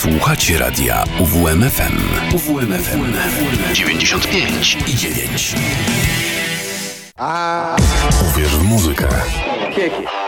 Słuchacie radia UWMFM. UWMFM 95 i 9. Uwierz w muzykę. hałas,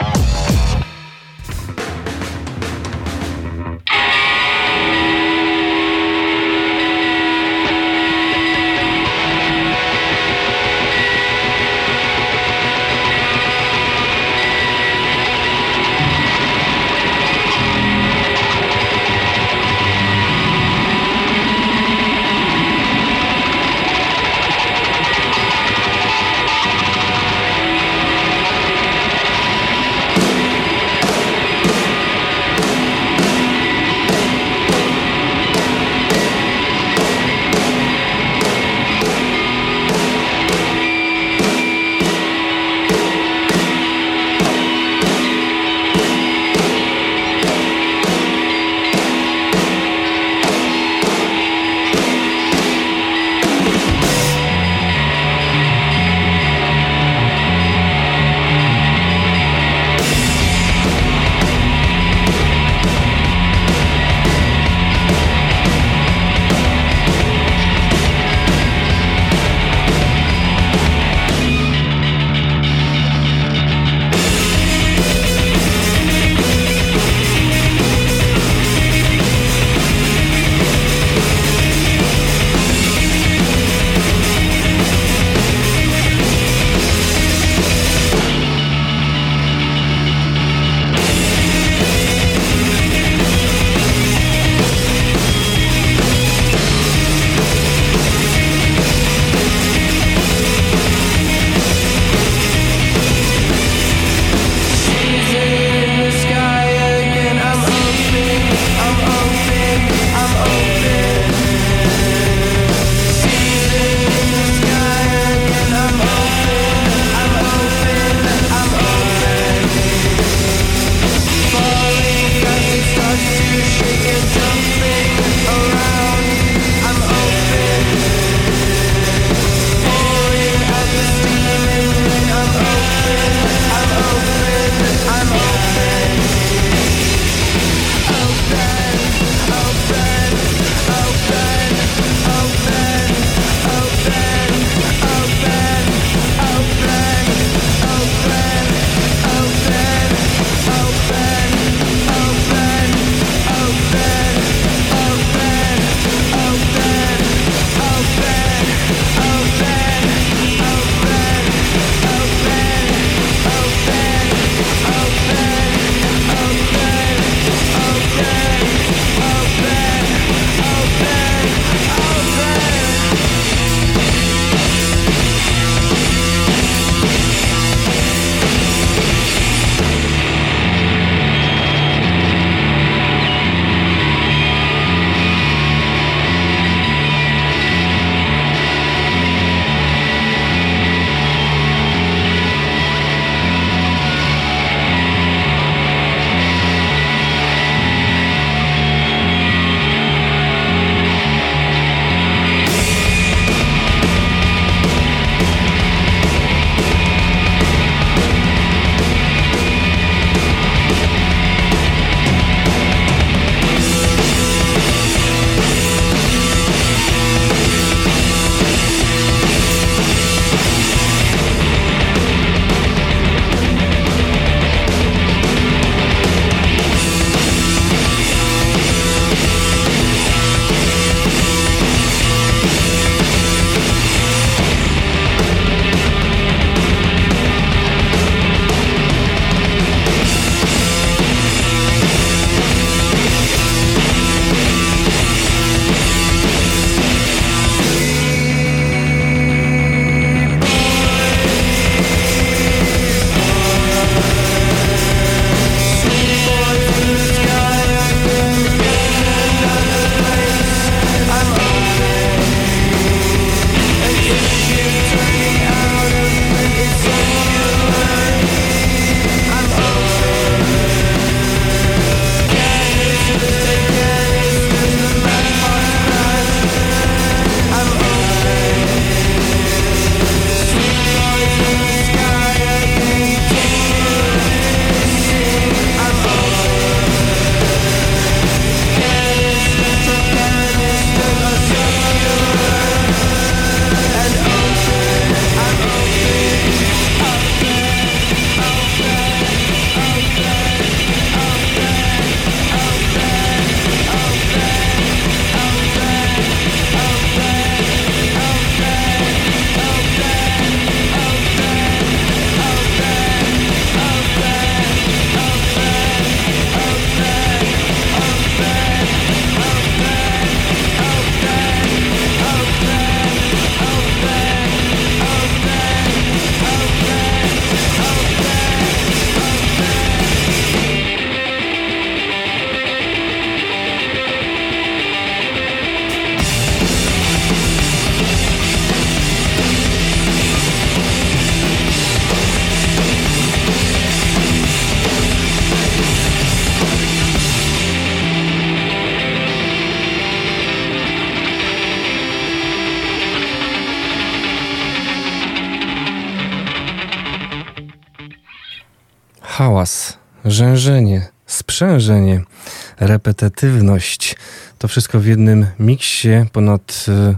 repetatywność. To wszystko w jednym miksie ponad e,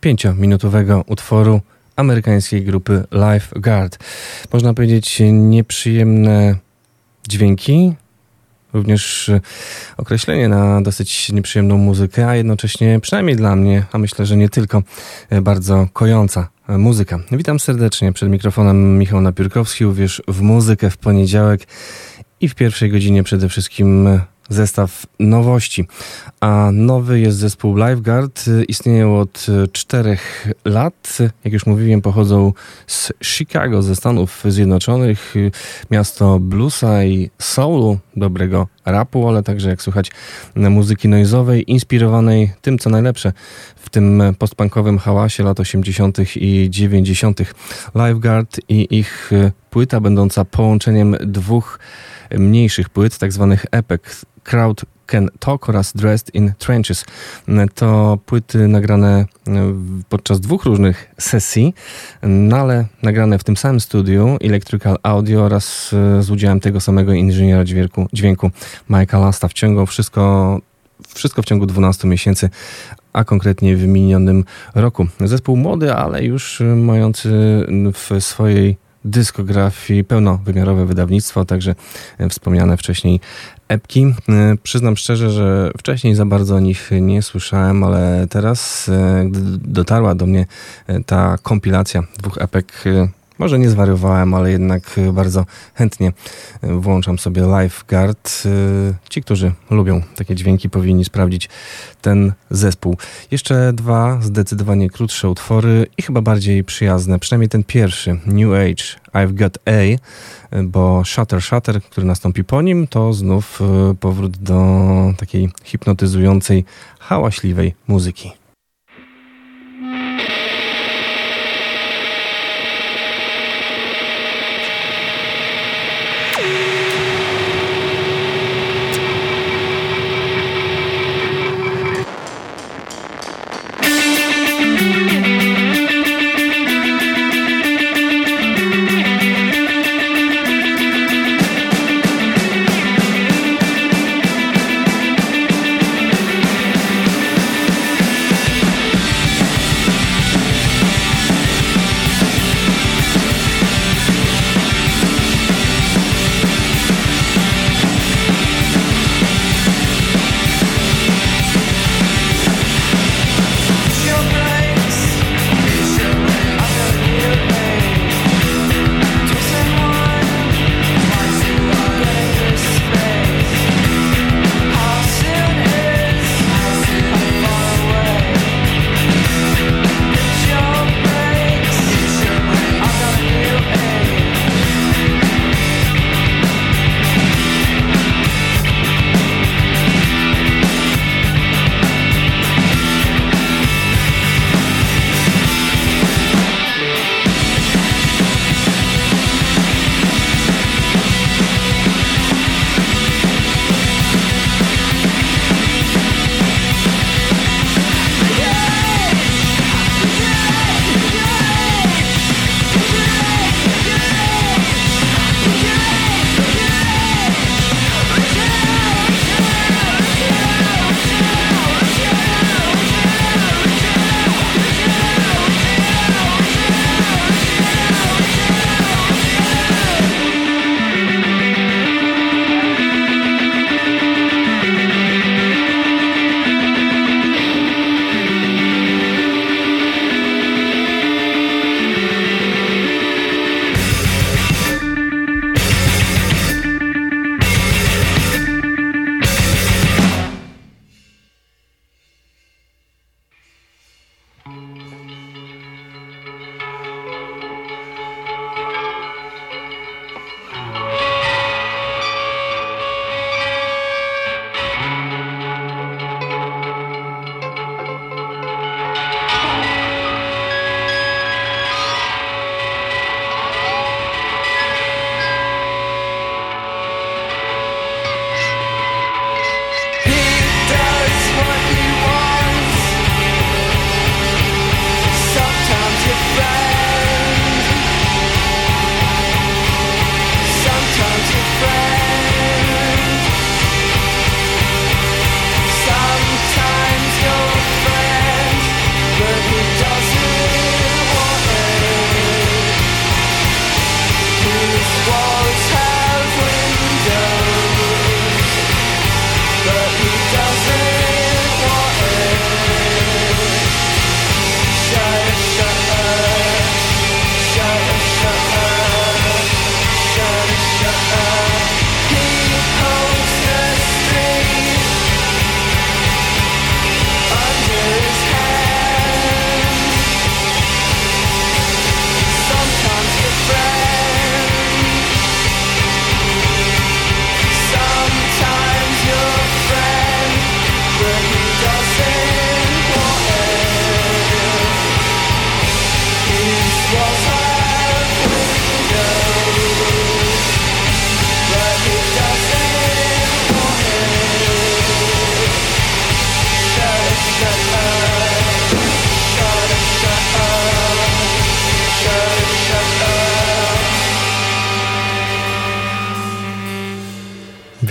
pięciominutowego utworu amerykańskiej grupy Lifeguard. Można powiedzieć nieprzyjemne dźwięki, również e, określenie na dosyć nieprzyjemną muzykę, a jednocześnie, przynajmniej dla mnie, a myślę, że nie tylko, e, bardzo kojąca muzyka. Witam serdecznie przed mikrofonem Michał Napiórkowski. Uwierz w muzykę w poniedziałek i w pierwszej godzinie przede wszystkim zestaw nowości. A nowy jest zespół Lifeguard. Istnieją od czterech lat. Jak już mówiłem, pochodzą z Chicago, ze Stanów Zjednoczonych. Miasto bluesa i soulu, dobrego rapu, ale także jak słychać muzyki noizowej, inspirowanej tym, co najlepsze w tym postpunkowym hałasie lat 80. i 90. Lifeguard i ich płyta będąca połączeniem dwóch mniejszych płyt, tak zwanych epek Crowd Can Talk oraz Dressed in Trenches. To płyty nagrane e, podczas dwóch różnych sesji, no ale nagrane w tym samym studiu Electrical Audio oraz e, z udziałem tego samego inżyniera dźwięku, dźwięku Mike'a Lasta. Wciągał wszystko, wszystko w ciągu 12 miesięcy, a konkretnie w minionym roku. Zespół młody, ale już mający w swojej dyskografii pełnowymiarowe wydawnictwo, także e, wspomniane wcześniej epki. E, przyznam szczerze, że wcześniej za bardzo o nich nie słyszałem, ale teraz, e, gdy dotarła do mnie ta kompilacja dwóch epek, może nie zwariowałem, ale jednak bardzo chętnie włączam sobie Lifeguard. Ci, którzy lubią takie dźwięki, powinni sprawdzić ten zespół. Jeszcze dwa zdecydowanie krótsze utwory i chyba bardziej przyjazne, przynajmniej ten pierwszy, New Age, I've Got A, bo Shutter Shutter, który nastąpi po nim, to znów powrót do takiej hipnotyzującej, hałaśliwej muzyki.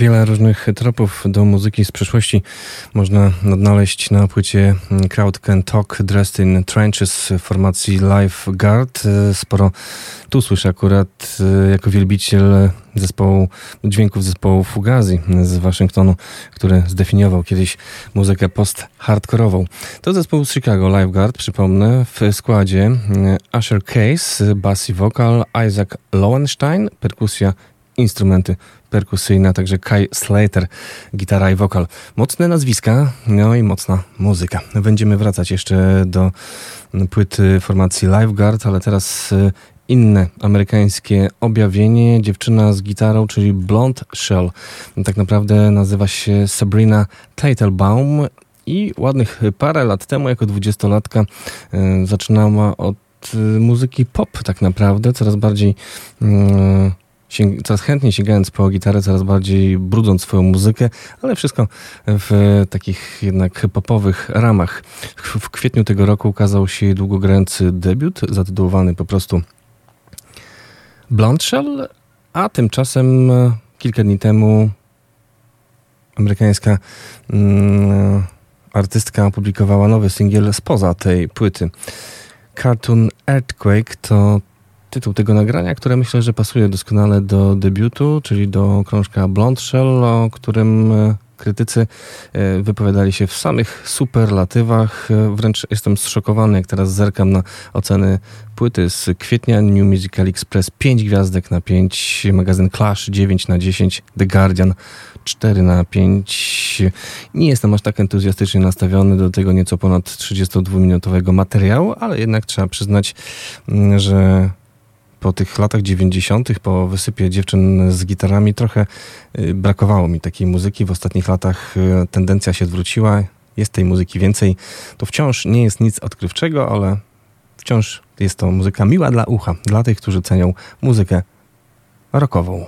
Wiele różnych tropów do muzyki z przeszłości można odnaleźć na płycie Crowd Can Talk Dressed in Trenches formacji Life Guard. Sporo tu słyszę akurat e, jako wielbiciel zespołu, dźwięków zespołu Fugazi z Waszyngtonu, który zdefiniował kiedyś muzykę post-hardkorową. To zespół z Chicago, Lifeguard, przypomnę, w składzie Asher Case, bass i wokal, Isaac Lowenstein, perkusja, instrumenty perkusyjna, także Kai Slater, gitara i wokal. Mocne nazwiska, no i mocna muzyka. Będziemy wracać jeszcze do płyty formacji Lifeguard, ale teraz e, inne amerykańskie objawienie. Dziewczyna z gitarą, czyli Blonde Shell. Tak naprawdę nazywa się Sabrina Teitelbaum i ładnych parę lat temu, jako dwudziestolatka, e, zaczynała od e, muzyki pop tak naprawdę, coraz bardziej sięg- coraz chętniej sięgając po gitarę, coraz bardziej brudząc swoją muzykę, ale wszystko w takich jednak popowych ramach. W kwietniu tego roku ukazał się długogrający debiut, zatytułowany po prostu Blondshell, a tymczasem kilka dni temu amerykańska mm, artystka opublikowała nowy singiel spoza tej płyty. Cartoon Earthquake to tytuł tego nagrania, które myślę, że pasuje doskonale do debiutu, czyli do krążka Blond Shell, o którym e, krytycy e, wypowiadali się w samych superlatywach. E, wręcz jestem zszokowany, jak teraz zerkam na oceny płyty z kwietnia New Musical Express 5 gwiazdek na 5, magazyn Clash 9 na 10, The Guardian 4 na 5. Nie jestem aż tak entuzjastycznie nastawiony do tego nieco ponad 32-minutowego materiału, ale jednak trzeba przyznać, mm, że po tych latach 90., po wysypie dziewczyn z gitarami, trochę y, brakowało mi takiej muzyki. W ostatnich latach y, tendencja się odwróciła, jest tej muzyki więcej. To wciąż nie jest nic odkrywczego, ale wciąż jest to muzyka miła dla ucha, dla tych, którzy cenią muzykę rockową.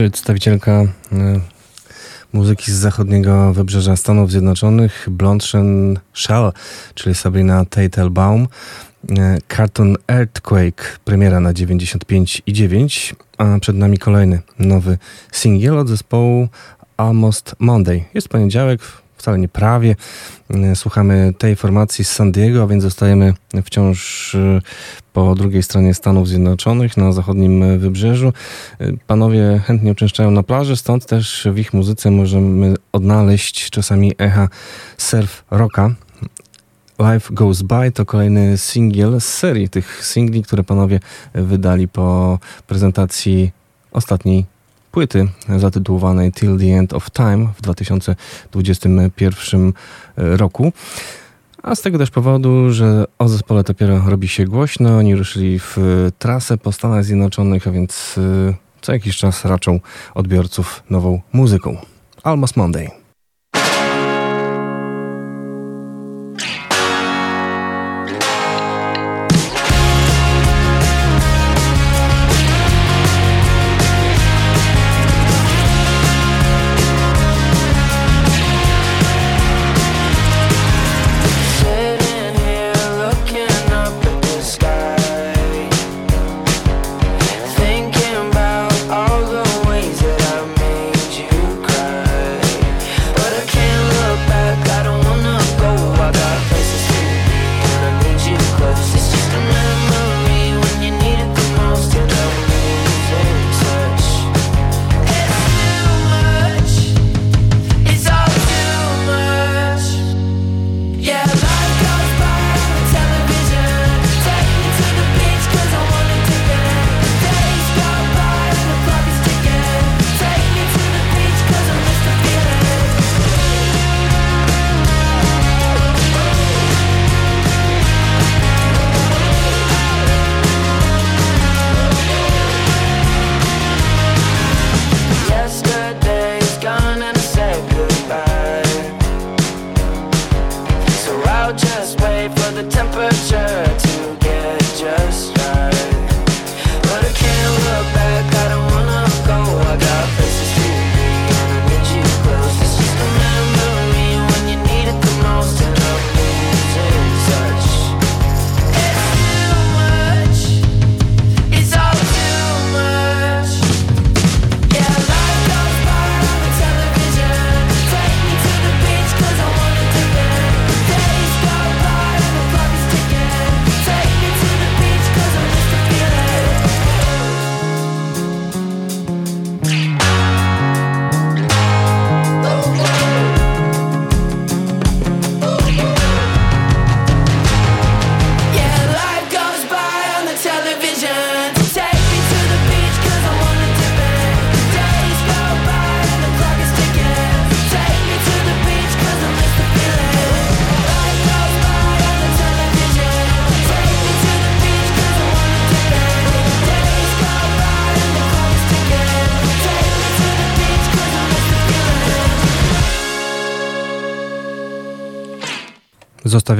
Przedstawicielka e, muzyki z zachodniego wybrzeża Stanów Zjednoczonych, Blondchen Shell, czyli Sabrina Teitelbaum. E, Cartoon Earthquake, premiera na 95 i 9, a przed nami kolejny nowy singiel od zespołu Almost Monday. Jest poniedziałek, wcale nie prawie. E, słuchamy tej formacji z San Diego, a więc zostajemy wciąż po drugiej stronie Stanów Zjednoczonych, na zachodnim wybrzeżu. E, panowie chętnie uczęszczają na plaży, stąd też w ich muzyce możemy odnaleźć czasami echa surf rocka. Life Goes By to kolejny singiel z serii tych singli, które panowie wydali po prezentacji ostatniej płyty zatytułowanej Till the End of Time w 2021 roku. A z tego też powodu, że o zespole dopiero robi się głośno, oni ruszyli w trasę po Stanach Zjednoczonych, a więc y, co jakiś czas raczą odbiorców nową muzyką. Almost Monday.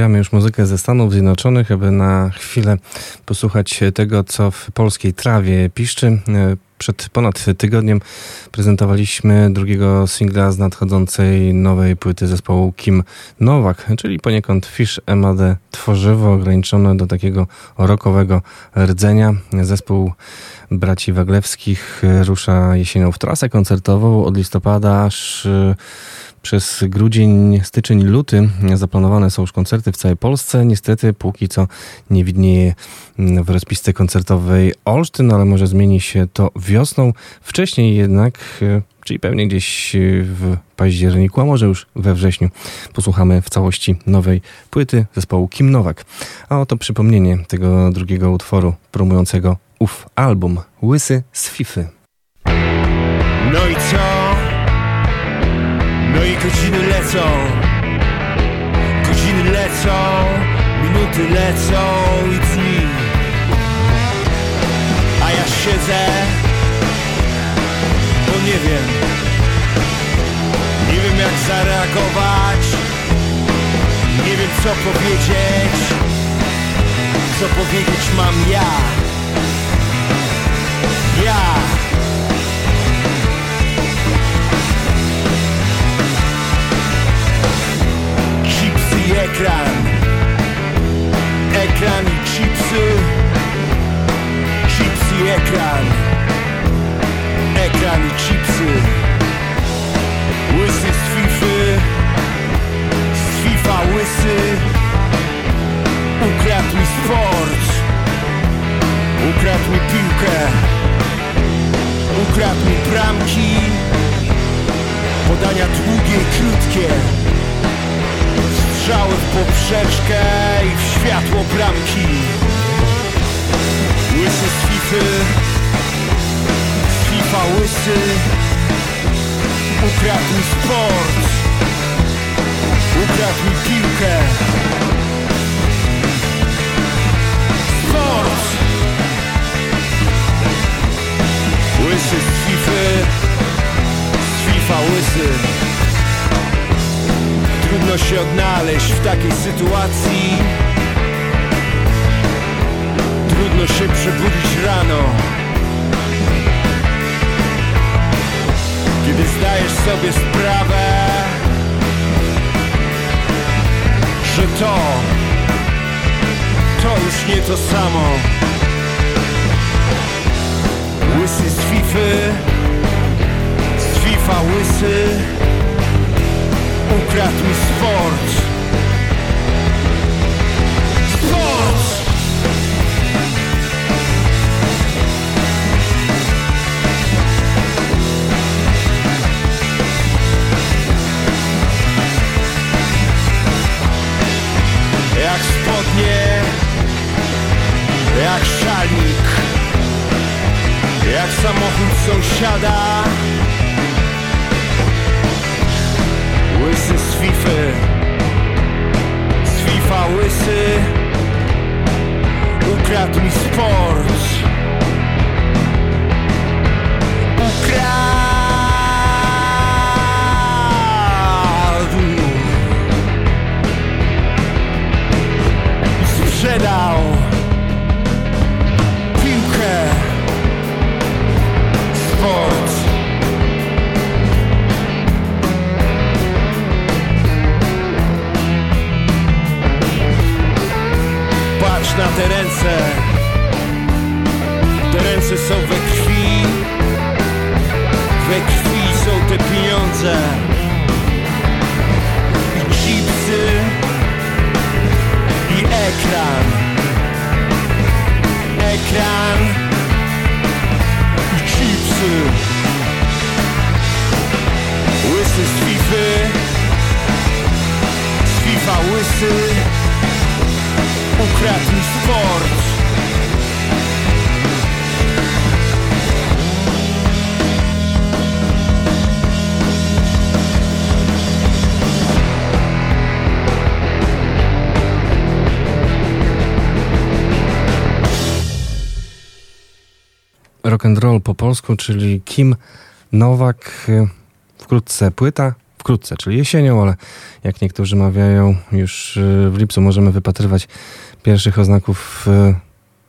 Zostawiamy już muzykę ze Stanów Zjednoczonych, aby na chwilę posłuchać tego, co w polskiej trawie piszczy. Przed ponad tygodniem prezentowaliśmy drugiego singla z nadchodzącej nowej płyty zespołu Kim Nowak, czyli poniekąd Fish Emade tworzywo ograniczone do takiego rockowego rdzenia. Zespół braci Waglewskich rusza jesienią w trasę koncertową od listopada aż Przez grudzień, styczeń, luty zaplanowane są już koncerty w całej Polsce. Niestety póki co nie widnieje w rozpisce koncertowej Olsztyn, ale może zmieni się to wiosną. Wcześniej jednak czyli pewnie gdzieś w październiku, a może już we wrześniu, posłuchamy w całości nowej płyty zespołu Kim Nowak. A oto przypomnienie tego drugiego utworu promującego ów album Łysy z Fify. No i co? No i godziny lecą. Godziny lecą Minuty lecą i dni. A ja siedzę Bo nie wiem. Nie wiem jak zareagować. Nie wiem co powiedzieć. Co powiedzieć mam ja ekran. Ekran i chipsy. Chipsy ekran. Ekran i chipsy. Łysy z Fify. Z FIFA łysy. Ukradł mi sport. Ukradł mi piłkę. Ukradł mi bramki. Podania długie, krótkie strzały w poprzeczkę i w światło bramki. Łysy z Fify FIFA łysy Ukradł mi sport Ukradł mi piłkę. Sport! Łysy z Fify Z FIFA łysy Trudno się odnaleźć w takiej sytuacji. Trudno się przebudzić rano. Kiedy zdajesz sobie sprawę Że to To już nie to samo. Łysy z Fify Z FIFA łysy ukradł mi sport Sport! Jak spodnie Jak szalnik Jak samochód sąsiada Łysy z Fify. Z FIFA łysy. Ukradł mi sport. Ukradł. Sprzedał Piłkę. Sport na te ręce. Te ręce są we krwi. We krwi są te pieniądze. I chipsy. I ekran. Ekran. I chipsy. Łysy z Fify. Z FIFA łysy ukradł sport. Rock and roll po polsku, czyli Kim Nowak, wkrótce płyta, wkrótce, czyli jesienią, ale jak niektórzy mawiają, już y, w lipcu możemy wypatrywać pierwszych oznaków y,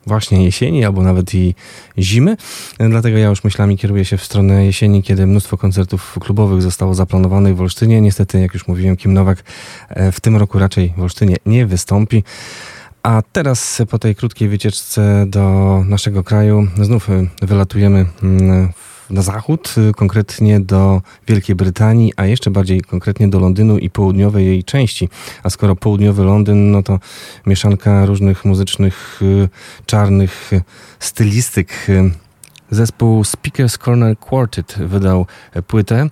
właśnie jesieni albo nawet i zimy. Dlatego ja już myślami kieruję się w stronę jesieni, kiedy mnóstwo koncertów klubowych zostało zaplanowanych w Olsztynie. Niestety, jak już mówiłem, Kim Nowak e, w tym roku raczej w Olsztynie nie wystąpi. A teraz po tej krótkiej wycieczce do naszego kraju znów wylatujemy mm, w na zachód, konkretnie do Wielkiej Brytanii, a jeszcze bardziej konkretnie do Londynu i południowej jej części. A skoro południowy Londyn, no to mieszanka różnych muzycznych, czarnych stylistyk. Zespół Speakers Corner Quartet wydał płytę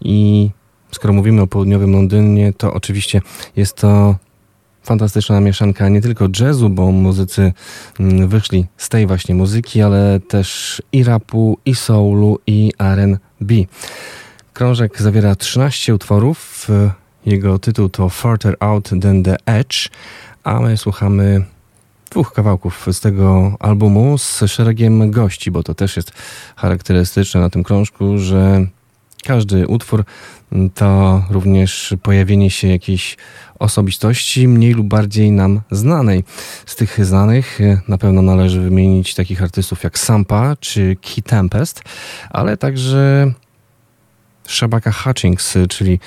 i skoro mówimy o południowym Londynie, to oczywiście jest to fantastyczna mieszanka nie tylko jazzu, bo muzycy mm, wyszli z tej właśnie muzyki, ale też i rapu, i soulu, i R&B. Krążek zawiera 13 utworów. Jego tytuł to Further Out Than The Edge, a my słuchamy dwóch kawałków z tego albumu z szeregiem gości, bo to też jest charakterystyczne na tym krążku, że każdy utwór to również pojawienie się jakiejś osobistości mniej lub bardziej nam znanej. Z tych znanych e, na pewno należy wymienić takich artystów jak Sampa czy Key Tempest, ale także Shabaka Hutchings, czyli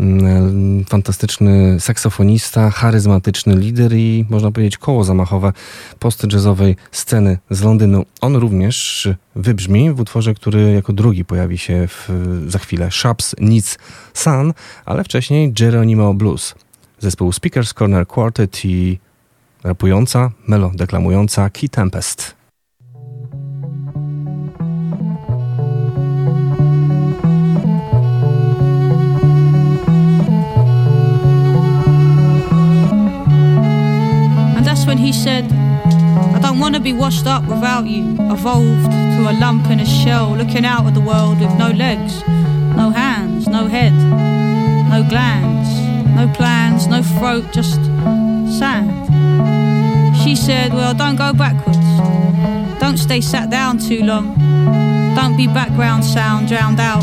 mm, fantastyczny saksofonista, charyzmatyczny lider i można powiedzieć koło zamachowe post-jazzowej sceny z Londynu. On również wybrzmi w utworze, który jako drugi pojawi się w, za chwilę. Shops Needs Sun, ale wcześniej Geronimo Blues. Zespół Speakers Corner Quartet i rapująca, melo deklamująca Key Tempest. When he said, I don't want to be washed up without you, evolved to a lump in a shell, looking out at the world with no legs, no hands, no head, no glands, no plans, no throat, just sand. She said, Well, don't go backwards, don't stay sat down too long, don't be background sound drowned out,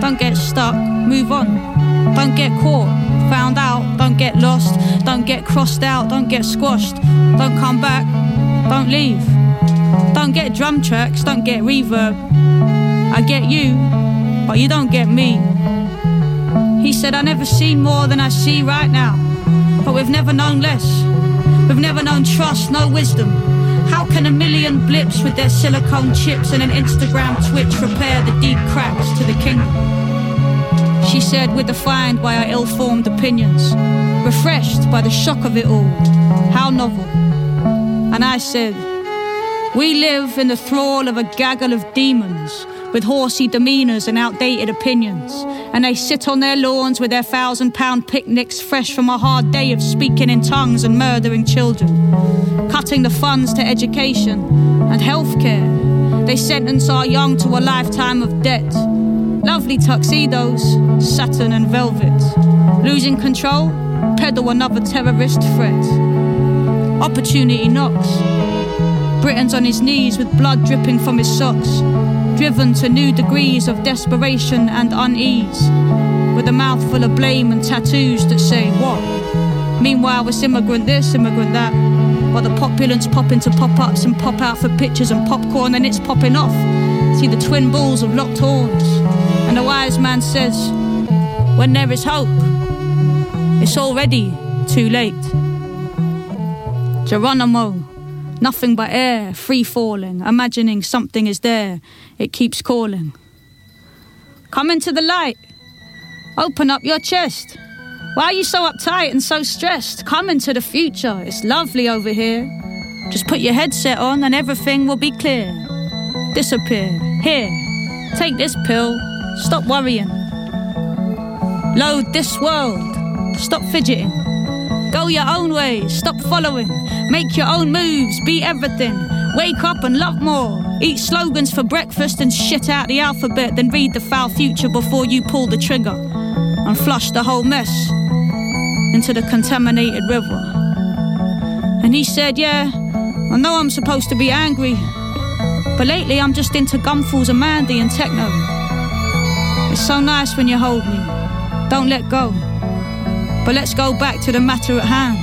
don't get stuck, move on, don't get caught found out. Don't get lost, don't get crossed out, don't get squashed, don't come back, don't leave. Don't get drum tracks, don't get reverb. I get you, but you don't get me. He said, I never see more than I see right now, but we've never known less. We've never known trust, no wisdom. How can a million blips with their silicone chips and an Instagram twitch repair the deep cracks to the kingdom? She said, we're defined by our ill formed opinions, refreshed by the shock of it all. How novel. And I said, we live in the thrall of a gaggle of demons with horsey demeanours and outdated opinions. And they sit on their lawns with their thousand pound picnics, fresh from a hard day of speaking in tongues and murdering children, cutting the funds to education and healthcare. They sentence our young to a lifetime of debt Lovely tuxedos, satin and velvet. Losing control, peddle another terrorist threat. Opportunity knocks. Britain's on his knees with blood dripping from his socks, driven to new degrees of desperation and unease, with a mouthful of blame and tattoos that say what? Meanwhile, it's immigrant this, immigrant that. While the populace pop into pop ups and pop out for pictures and popcorn, and it's popping off. See the twin bulls of locked horns. And the wise man says, when there is hope, it's already too late. Geronimo, nothing but air, free falling, imagining something is there, it keeps calling. Come into the light, open up your chest. Why are you so uptight and so stressed? Come into the future, it's lovely over here. Just put your headset on and everything will be clear. Disappear. Here, take this pill Stop worrying. Load this world. Stop fidgeting. Go your own way. Stop following. Make your own moves. Be everything. Wake up and love more. Eat slogans for breakfast and shit out the alphabet. Then read the foul future before you pull the trigger and flush the whole mess into the contaminated river. And he said, Yeah, I know I'm supposed to be angry, but lately I'm just into gumfuls of Mandy and techno. It's so nice when you hold me. Don't let go. But let's go back to the matter at hand.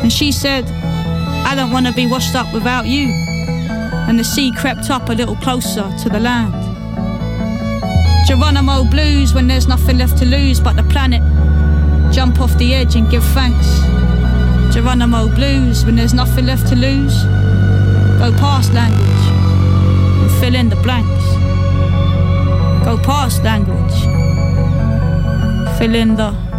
And she said, I don't want to be washed up without you. And the sea crept up a little closer to the land. Geronimo blues when there's nothing left to lose but the planet. Jump off the edge and give thanks. Geronimo blues when there's nothing left to lose. Go past language and fill in the blanks. Past language. Fill in the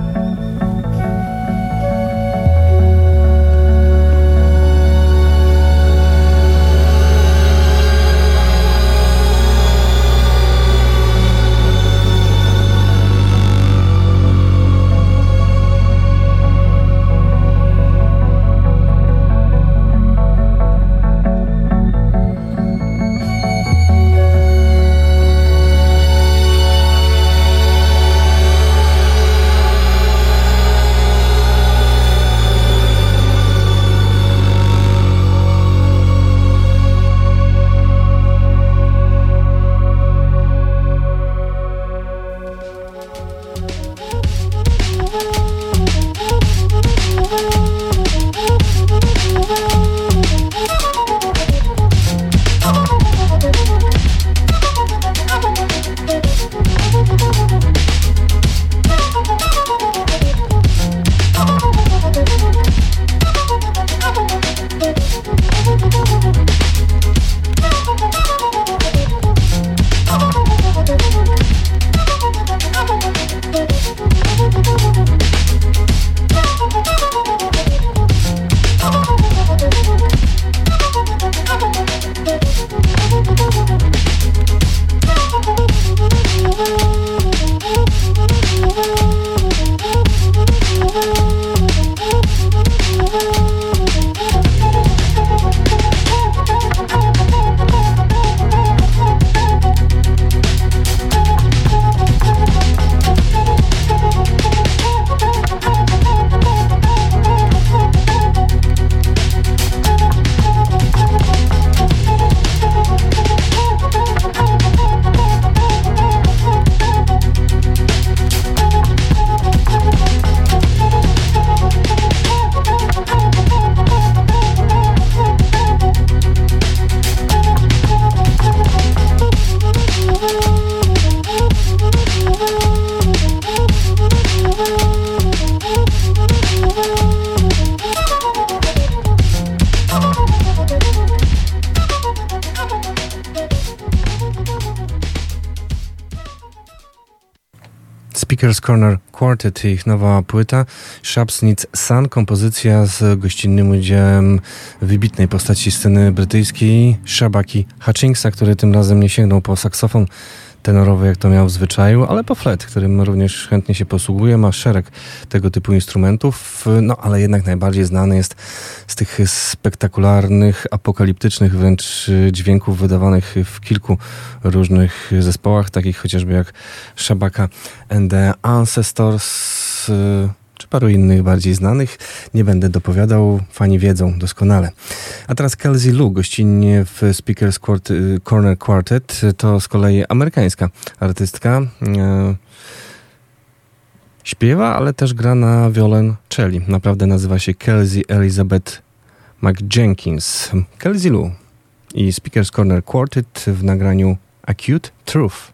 Speakers Corner Quartet, ich nowa płyta. Shabs Needs Sun, kompozycja z gościnnym udziałem wybitnej postaci sceny brytyjskiej, Shabaki Hutchingsa, który tym razem nie sięgnął po saksofon tenorowy, jak to miał w zwyczaju, ale po flet, którym również chętnie się posługuje. Ma szereg tego typu instrumentów, no ale jednak najbardziej znany jest z tych spektakularnych, apokaliptycznych wręcz dźwięków wydawanych w kilku różnych zespołach, takich chociażby jak Shabaka and the Ancestors czy paru innych bardziej znanych. Nie będę dopowiadał, fani wiedzą doskonale. A teraz Kelsey Lou, gościnnie w Speakers Corner Quartet, to z kolei amerykańska artystka. E, śpiewa, ale też gra na violoncelli. Naprawdę nazywa się Kelsey Elizabeth McJenkins. Kelsey Lou i Speakers Corner Quartet w nagraniu Acute Truth.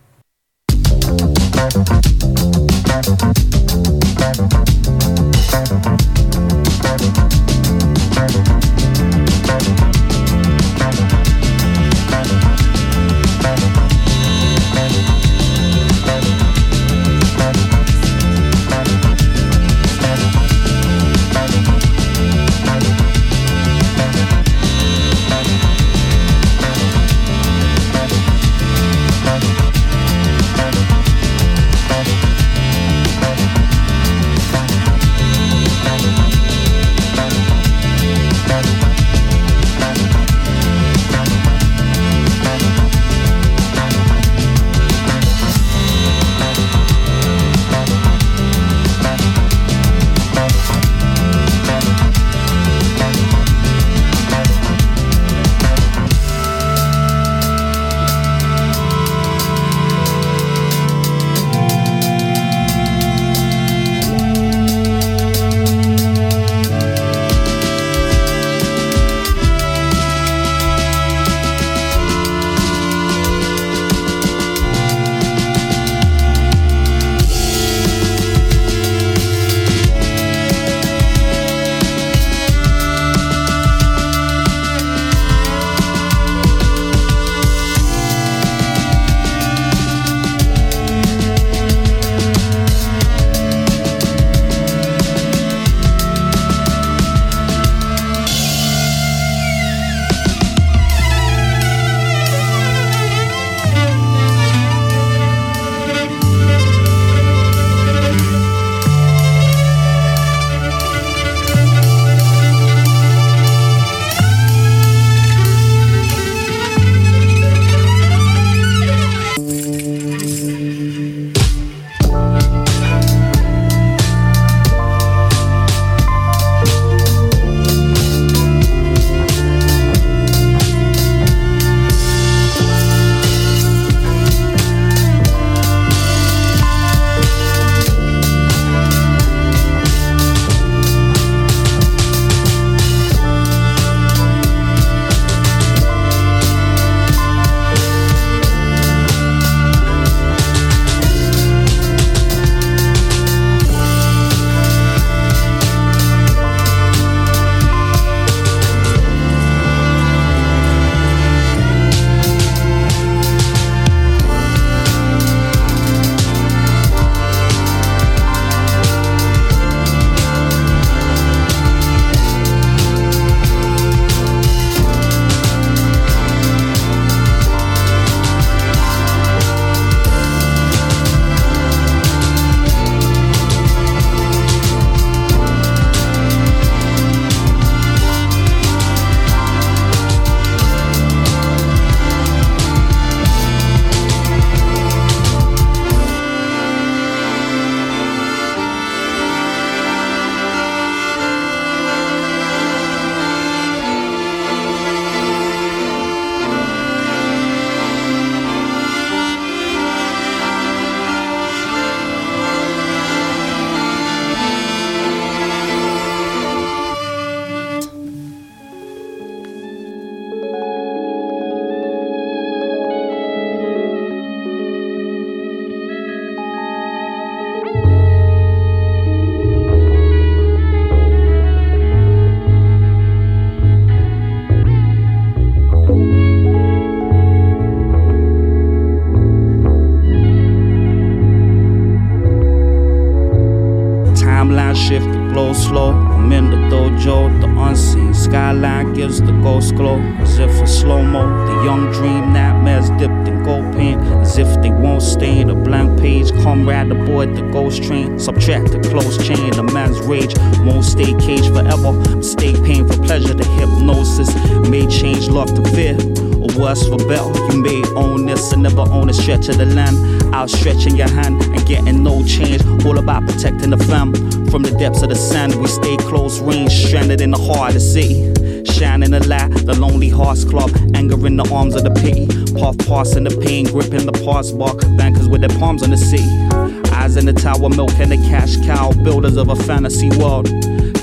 Passing the pain, gripping the parts bark, bankers with their palms on the sea. Eyes in the tower, milking the cash cow, builders of a fantasy world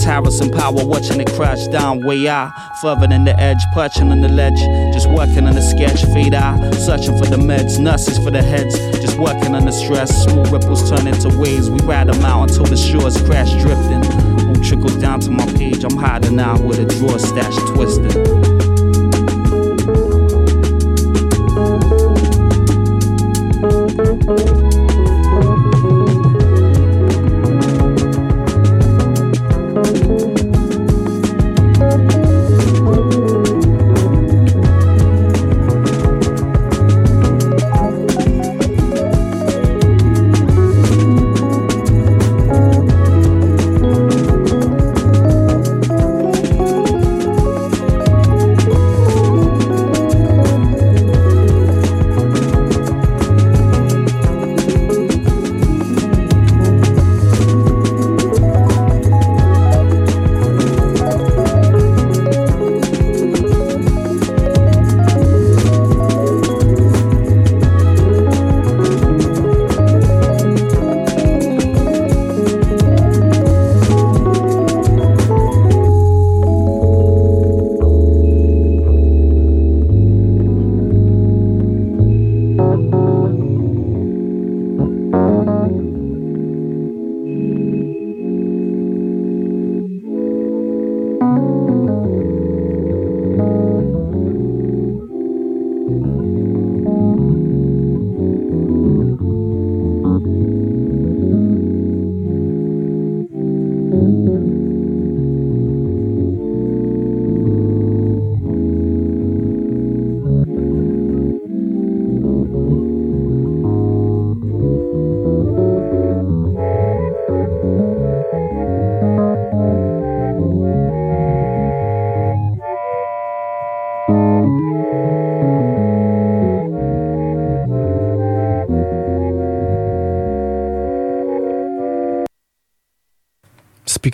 towers and power, watching it crash down way out. Further than the edge, perching on the ledge, just working on the sketch, fade out. Searching for the meds, nurses for the heads, just working on the stress. Small ripples turn into waves, we ride them out until the shores crash drifting. Won't trickle down to my page, I'm hiding out with a drawer stash twisted.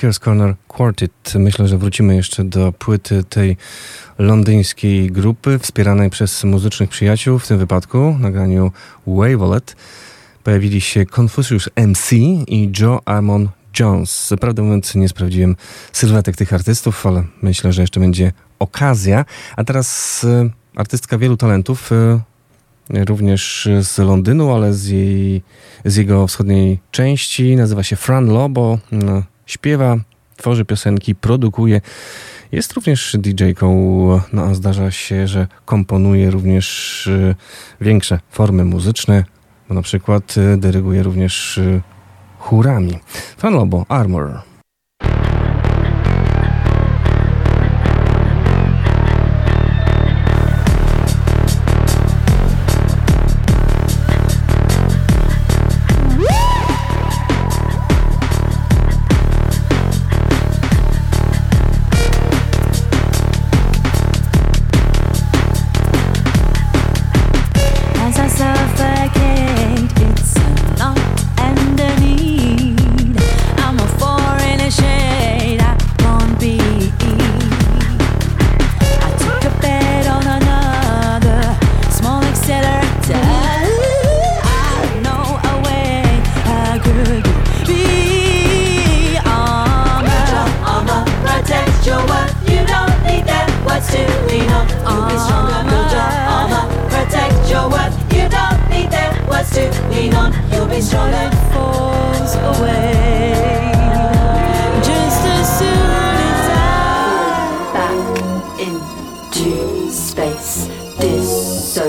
Speaker's Corner Quartet. Myślę, że wrócimy jeszcze do płyty tej londyńskiej grupy, wspieranej przez muzycznych przyjaciół, w tym wypadku nagraniu Wavelet. Pojawili się Confucius MC i Joe Amon Jones. Prawdę mówiąc, nie sprawdziłem sylwetek tych artystów, ale myślę, że jeszcze będzie okazja. A teraz y, artystka wielu talentów, y, również z Londynu, ale z, jej, z jego wschodniej części. Nazywa się Fran Lobo. Y, śpiewa, tworzy piosenki, produkuje. Jest również DJ-ką, no a zdarza się, że komponuje również y, większe formy muzyczne, bo na przykład y, dyryguje również y, chórami. Fan Lobo, Armor.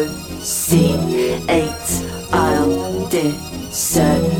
O C H I D C.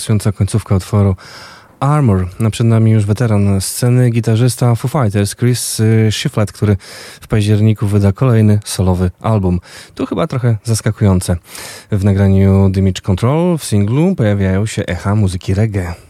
interesująca końcówka utworu Armor. No przed nami już weteran sceny, gitarzysta Foo Fighters, Chris y, Shiflett, który w październiku wyda kolejny solowy album. Tu chyba trochę zaskakujące. W nagraniu Damage Control w singlu pojawiają się echa muzyki reggae.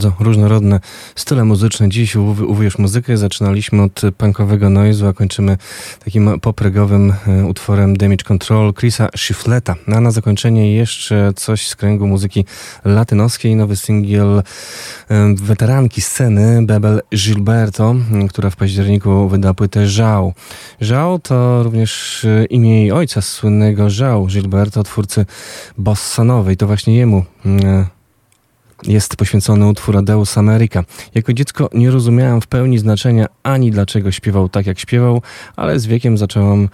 Bardzo różnorodne style muzyczne. Dziś uwierz muzykę. Zaczynaliśmy od punkowego noizu, a kończymy takim popregowym e, utworem Damage Control Chrisa Shifleta. A na zakończenie jeszcze coś z kręgu muzyki latynoskiej. Nowy singiel e, weteranki sceny Bebel Gilberto, która w październiku wyda płytę Żał. Żał to również e, imię jej ojca słynnego Żał Gilberto, twórcy bossanowej. To właśnie jemu jest poświęcony utwór Adeus America. Jako dziecko nie rozumiałam w pełni znaczenia ani dlaczego śpiewał tak jak śpiewał, ale z wiekiem zaczęłam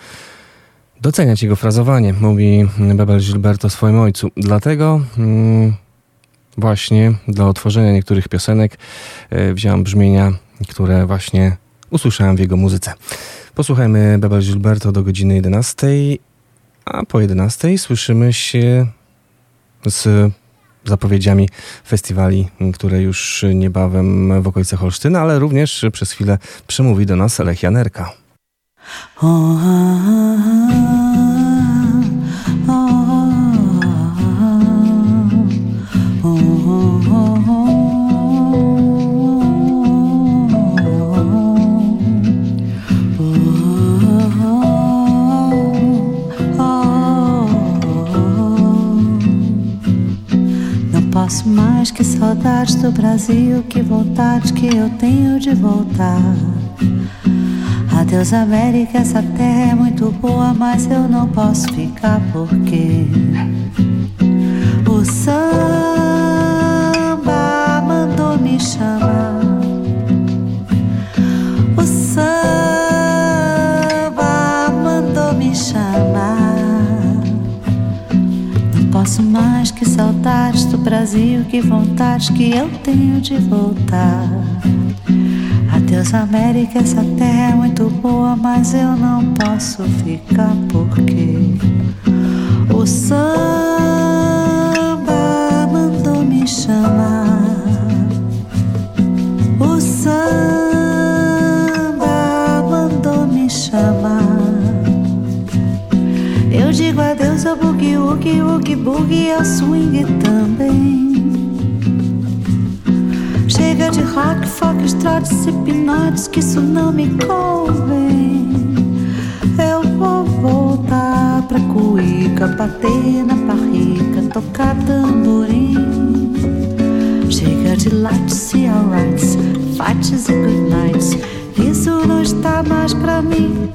doceniać jego frazowanie, mówi Bebel Gilberto swoim ojcu. Dlatego mm, właśnie dla otworzenia niektórych piosenek e, wziąłem brzmienia, które właśnie usłyszałem w jego muzyce. Posłuchajmy Bebel Gilberto do godziny 11, a po 11 słyszymy się z zapowiedziami festiwali, które już niebawem w okolicach Olsztyna, ale również przez chwilę przemówi do nas Lech Janerka. Posso mais que saudade do Brasil, que vontade que eu tenho de voltar. Adeus América, essa terra é muito boa, mas eu não posso ficar porque o samba mandou me chamar. O samba mandou me chamar. Posso mais que saudades do Brasil, que vontade que eu tenho de voltar. Adeus América, essa terra é muito boa, mas eu não posso ficar porque o samba mandou me chamar. O samba digo adeus ao boogie, woogie, woogie, boogie, ao swing também. Chega de rock, folk, estrados e pinotes, que isso não me convém. Eu vou voltar pra cuíca, bater na barriga, tocar tamborim. Chega de lights e alrights, fights e good nights. Isso não está mais pra mim.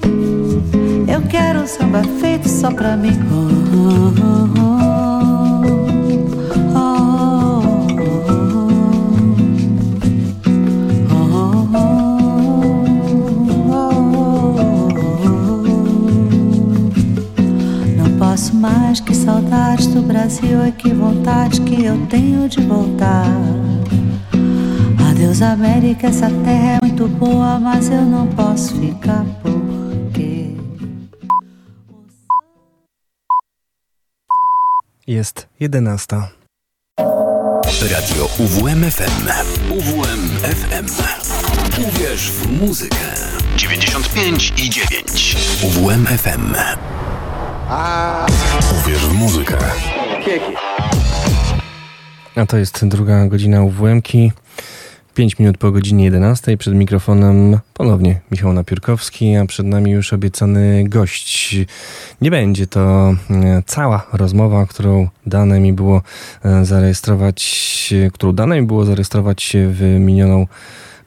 Eu quero um samba feito só pra mim. Oh, oh, oh, posso mais que saudades do Brasil e que vontade que eu tenho de voltar. Adeus América, essa terra é muito boa, mas eu não posso ficar Jest 11. Radio UWMFM. UWMFM. Uwierz w muzykę. 95 i 9. UWMFM. Uwierz w muzykę. A to jest druga godzina UWM-ki. 5 minut po godzinie 11. Przed mikrofonem ponownie Michał Napiórkowski, a przed nami już obiecany gość. Nie będzie to e, cała rozmowa, którą dane mi było e, zarejestrować, którą dane mi było zarejestrować w minioną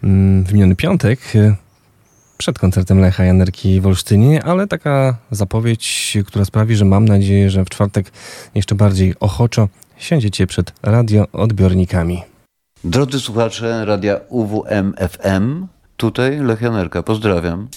mm, w miniony piątek e, przed koncertem Lecha Janerki w Olsztynie, ale taka zapowiedź, która sprawi, że mam nadzieję, że w czwartek jeszcze bardziej ochoczo siądziecie przed radioodbiornikami. Drodzy słuchacze radia UWM FM, tutaj Lech Janerka, pozdrawiam.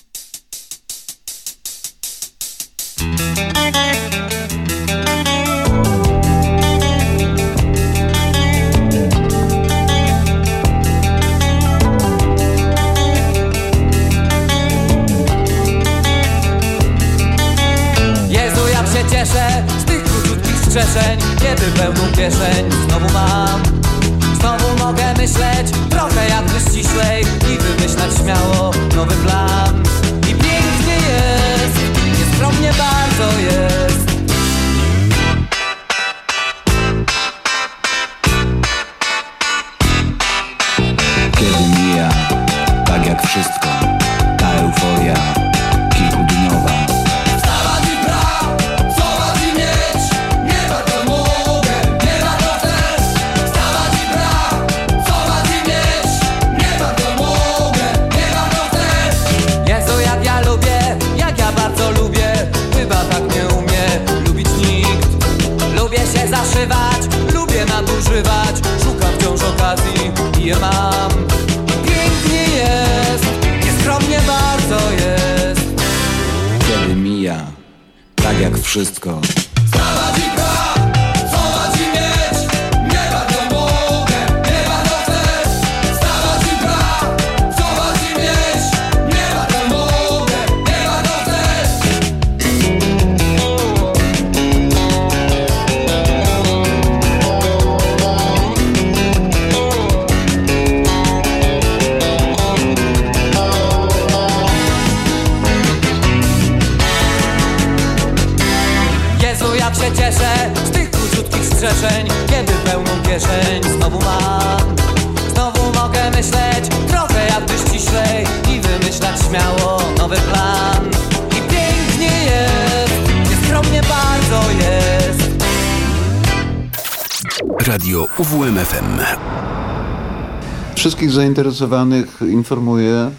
Zainteresowanych informuję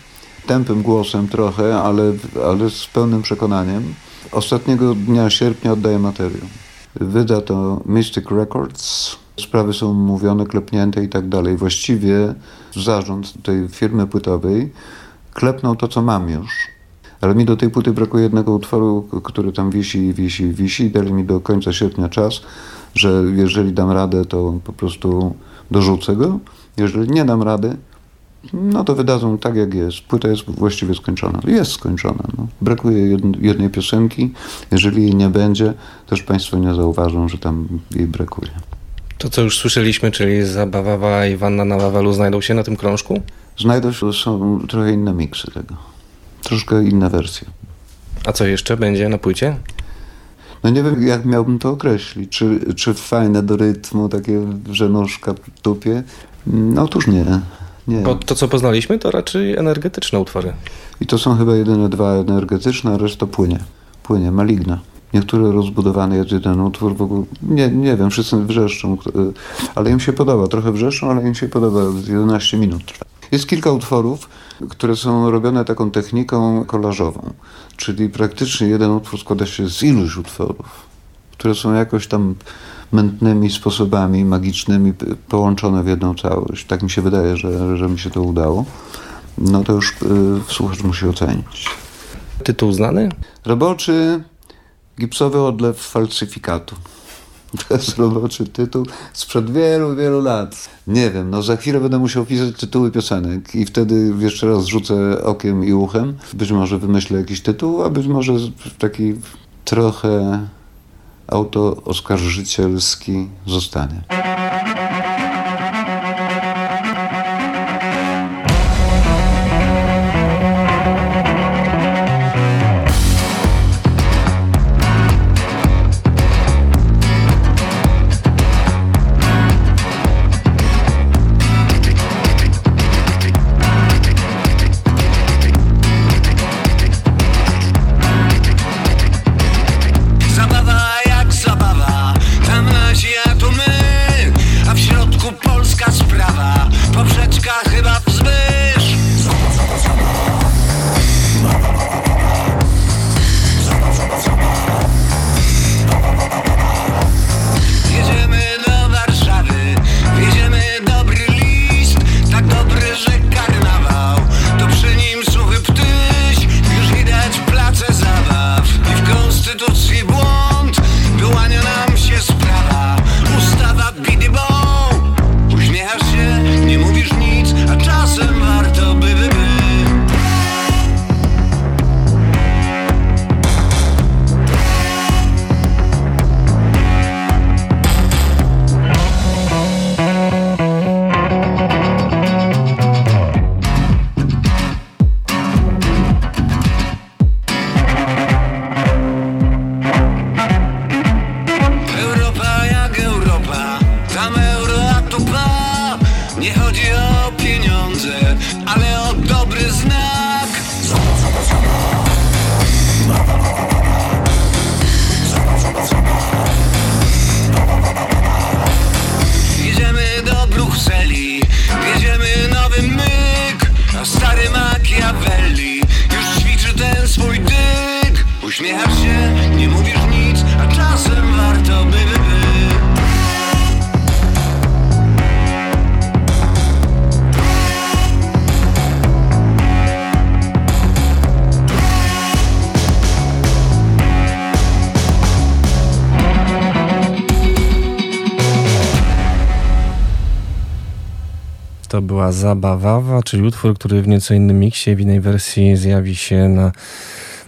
tępym głosem trochę, ale, ale z pełnym przekonaniem. Ostatniego dnia sierpnia oddaję materiał. Wyda to Mystic Records. Sprawy są mówione, klepnięte i tak dalej. Właściwie zarząd tej firmy płytowej klepnął to, co mam już. Ale mi do tej płyty brakuje jednego utworu, który tam wisi, wisi, wisi. Dali mi do końca sierpnia czas, że jeżeli dam radę, to po prostu dorzucę go. Jeżeli nie dam rady, no to wydadzą tak, jak jest. Płyta jest właściwie skończona. Jest skończona. No. Brakuje jed- jednej piosenki. Jeżeli jej nie będzie, też Państwo nie zauważą, że tam jej brakuje. To, co już słyszeliśmy, czyli Zabawa i Wanna na Wawelu znajdą się na tym krążku? Znajdą się, są trochę inne miksy tego. Troszkę inna wersja. A co jeszcze będzie na płycie? No nie wiem, jak miałbym to określić. Czy, czy fajne do rytmu, takie, że nóżka w dupie? No otóż nie. Nie. Bo to, co poznaliśmy, to raczej energetyczne utwory. I to są chyba jedyne dwa energetyczne, a reszta płynie. Płynie, maligna. Niektóre rozbudowane jest jeden utwór, w ogóle, nie, nie wiem, wszyscy wrzeszczą, y, ale im się podoba, trochę wrzeszczą, ale im się podoba, 11 minut trwa. Jest kilka utworów, które są robione taką techniką kolażową, czyli praktycznie jeden utwór składa się z iluś utworów, które są jakoś tam mętnymi sposobami magicznymi połączone w jedną całość. Tak mi się wydaje, że, że mi się to udało. No to już y, słuchacz musi ocenić. Tytuł znany? Roboczy gipsowy odlew falsyfikatu. To jest roboczy tytuł sprzed wielu, wielu lat. Nie wiem, no za chwilę będę musiał pisać tytuły piosenek i wtedy jeszcze raz rzucę okiem i uchem. Być może wymyślę jakiś tytuł, a być może taki trochę autooskarżycielski zostanie. Zabawawa, czyli utwór, który w nieco innym miksie, w innej wersji zjawi się na,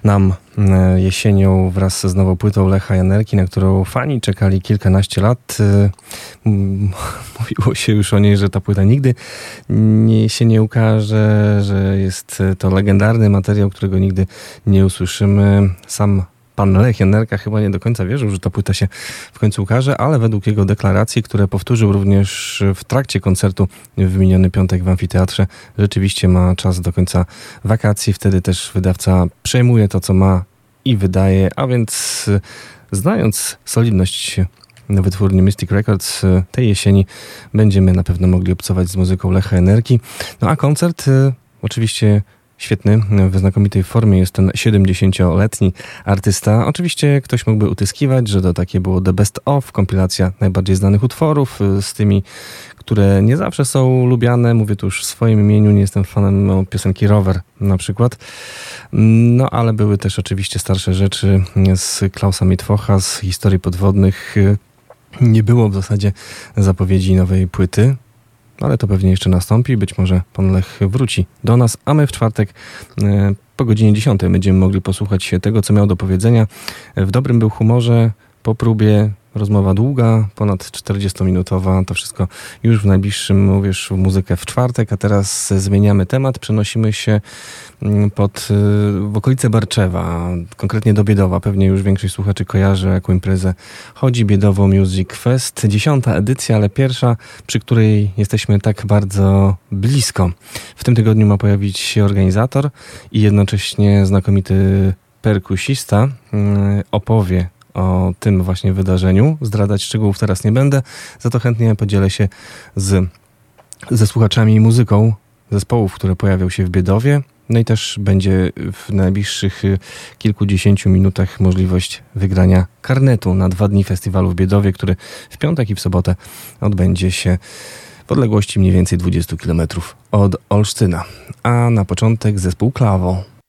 nam e, jesienią wraz z nową płytą Lecha Janerki, na którą fani czekali kilkanaście lat. E, Mówiło się już o niej, że ta płyta nigdy nie, się nie ukaże, że jest to legendarny materiał, którego nigdy nie usłyszymy. Sam pan Lech Janerka chyba nie do końca wierzył, że ta płyta się w końcu ukaże, ale według jego deklaracji, które powtórzył również w trakcie koncertu w miniony piątek w amfiteatrze, rzeczywiście ma czas do końca wakacji. Wtedy też wydawca przejmuje to, co ma i wydaje, a więc y, znając solidność wytwórni Mystic Records. E, tej jesieni będziemy na pewno mogli obcować z muzyką Lecha Energii. No a koncert e, oczywiście świetny, w znakomitej formie jest ten 70-letni artysta. Oczywiście ktoś mógłby utyskiwać, że to takie było The Best Of, kompilacja najbardziej znanych utworów e, z tymi, które nie zawsze są lubiane. Mówię tu już w swoim imieniu, nie jestem fanem no, piosenki Rower na przykład. No ale były też oczywiście starsze rzeczy z Klausa Mitwocha, z historii podwodnych. Nie było w zasadzie zapowiedzi nowej płyty ale to pewnie jeszcze nastąpi. Być może pan Lech wróci do nas, a my w czwartek e, po godzinie 10 będziemy mogli posłuchać się tego, co miał do powiedzenia. W dobrym był humorze, po próbie Rozmowa długa, ponad 40-minutowa. To wszystko już w najbliższym, mówisz, muzykę w czwartek, a teraz zmieniamy temat. Przenosimy się mm, pod, y, w okolice Barczewa, konkretnie do Biedowa. Pewnie już większość słuchaczy kojarzy, jaką imprezę chodzi. Biedowo Music Fest. Dziesiąta edycja, ale pierwsza, przy której jesteśmy tak bardzo blisko. W tym tygodniu ma pojawić się organizator i jednocześnie znakomity perkusista. Y, opowie o tym właśnie wydarzeniu. Zdradzać szczegółów teraz nie będę, za to chętnie podzielę się z, ze słuchaczami i muzyką zespołów, które pojawią się w Biedowie. No i też będzie w najbliższych kilkudziesięciu minutach możliwość wygrania karnetu na dwa dni festiwalu w Biedowie, który w piątek i w sobotę odbędzie się w odległości mniej więcej 20 km od Olsztyna. A na początek zespół Klawo.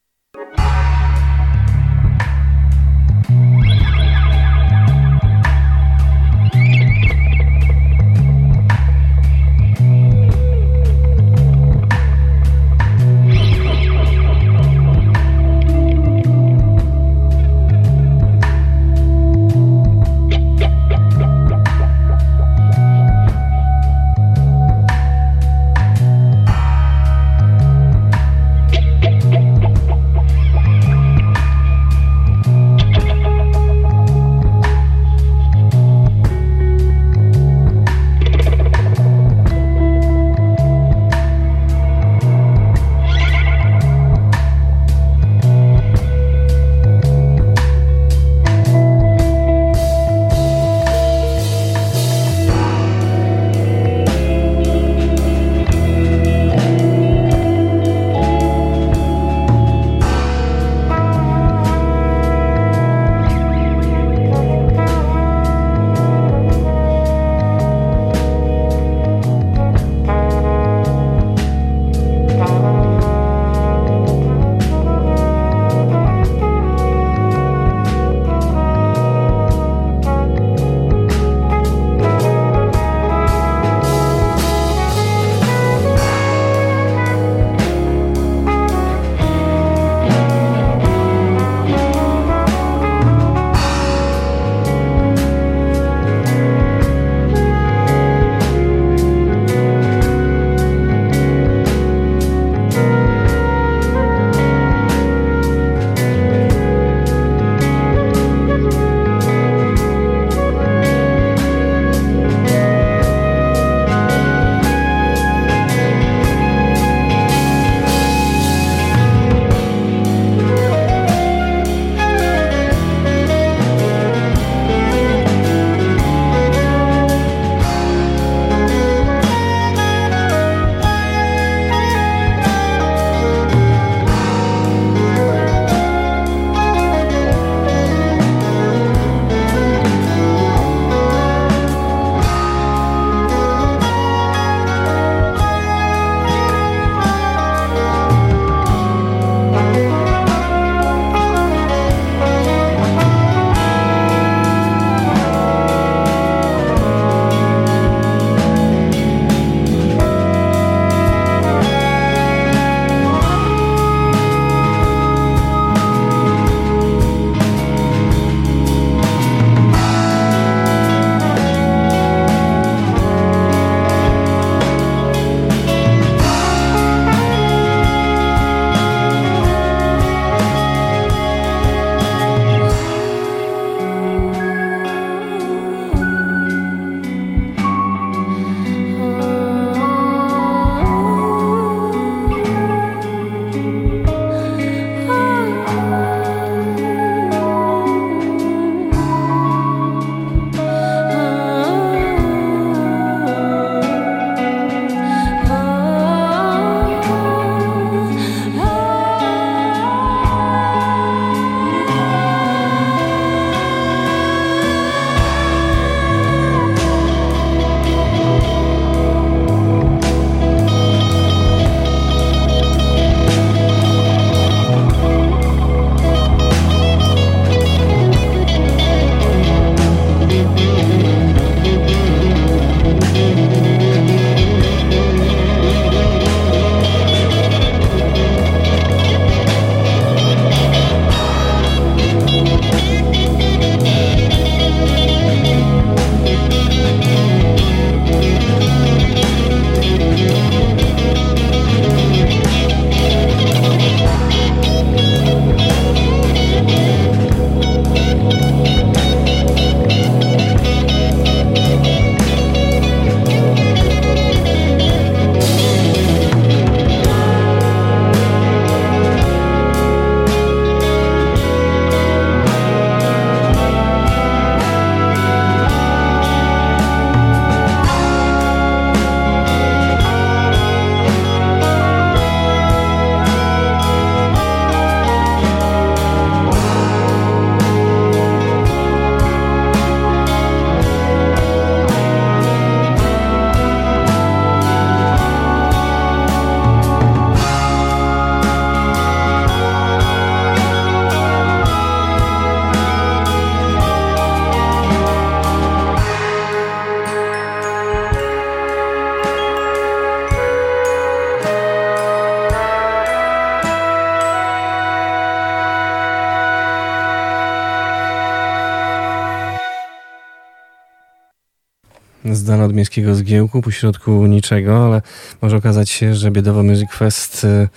Z dala od miejskiego zgiełku, pośrodku niczego, ale może okazać się, że Biedowo Music Fest y,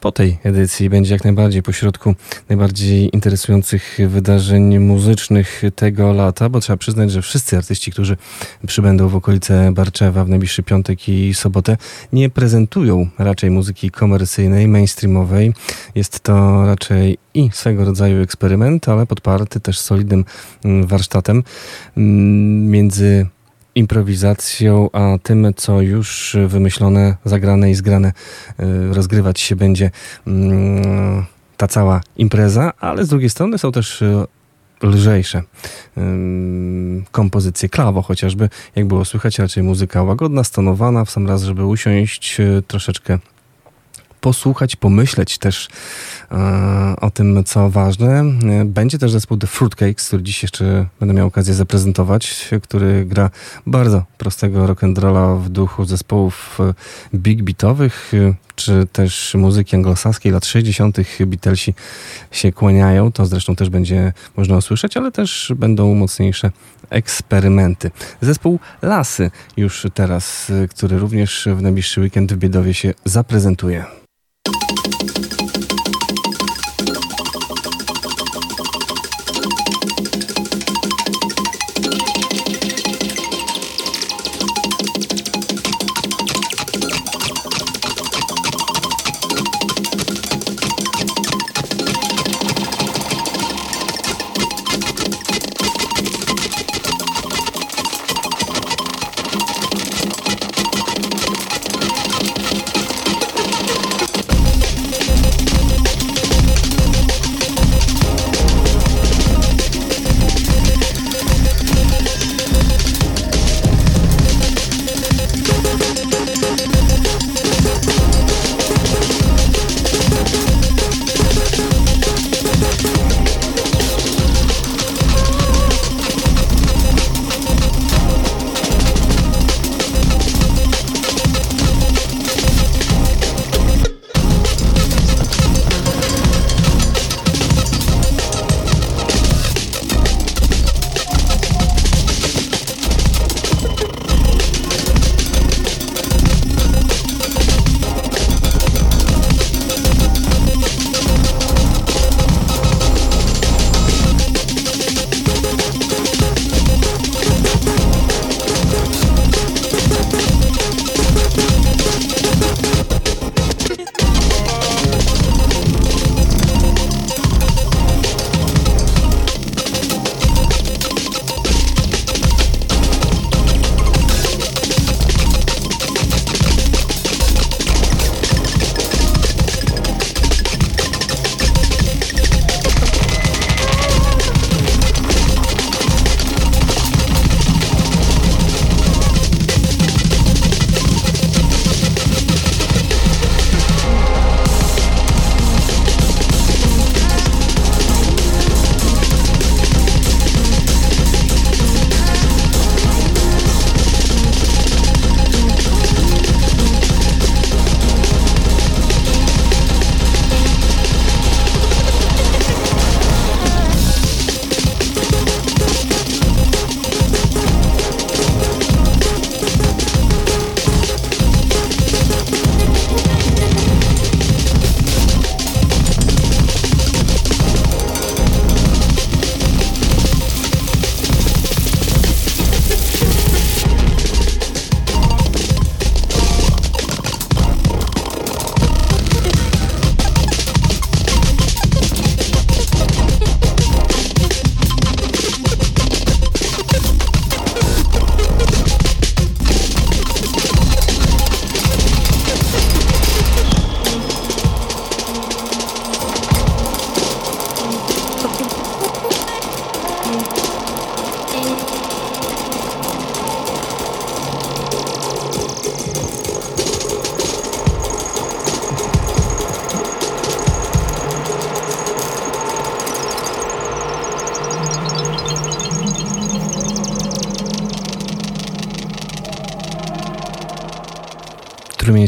po tej edycji będzie jak najbardziej pośrodku najbardziej interesujących wydarzeń muzycznych tego lata, bo trzeba przyznać, że wszyscy artyści, którzy przybędą w okolice Barczewa w najbliższy piątek i sobotę, nie prezentują raczej muzyki komercyjnej, mainstreamowej. Jest to raczej i swego rodzaju eksperyment, ale podparty też solidnym mm, warsztatem mm, między improwizacją, a tym, co już wymyślone, zagrane i zgrane y, rozgrywać się będzie mm, ta cała impreza, ale z drugiej strony są też y, lżejsze kompozycje, klawo chociażby, jak było słychać, raczej muzyka łagodna, stonowana, w sam raz, żeby usiąść, y, troszeczkę posłuchać, pomyśleć też e, o tym, co ważne. Będzie też zespół The Fruitcakes, który dziś jeszcze będę miał okazję zaprezentować, który gra bardzo prostego rock'n'rolla w duchu zespołów e, big beatowych, e, czy też muzyki anglosaskiej lat 60. Beatlesi się kłaniają. To zresztą też będzie można usłyszeć, ale też będą mocniejsze eksperymenty. Zespół Lasy już teraz, który również w najbliższy weekend w Biedowie się zaprezentuje.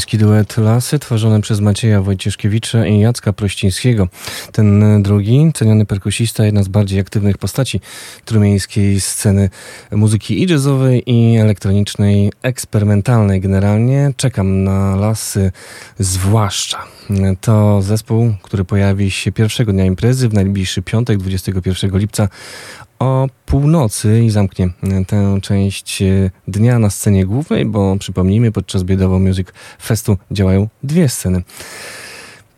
Trumieński duet Lasy, tworzony przez Macieja Wojcieszkiewicza i Jacka Prościńskiego. Ten drugi, ceniony perkusista, jedna z bardziej aktywnych postaci trumieńskiej sceny muzyki i jazzowej, i elektronicznej, eksperymentalnej generalnie. Czekam na Lasy zwłaszcza. To zespół, który pojawi się pierwszego dnia imprezy w najbliższy piątek, 21 lipca o północy i zamknie tę część dnia na scenie głównej, bo przypomnijmy, podczas Biedowo Music Festu działają dwie sceny.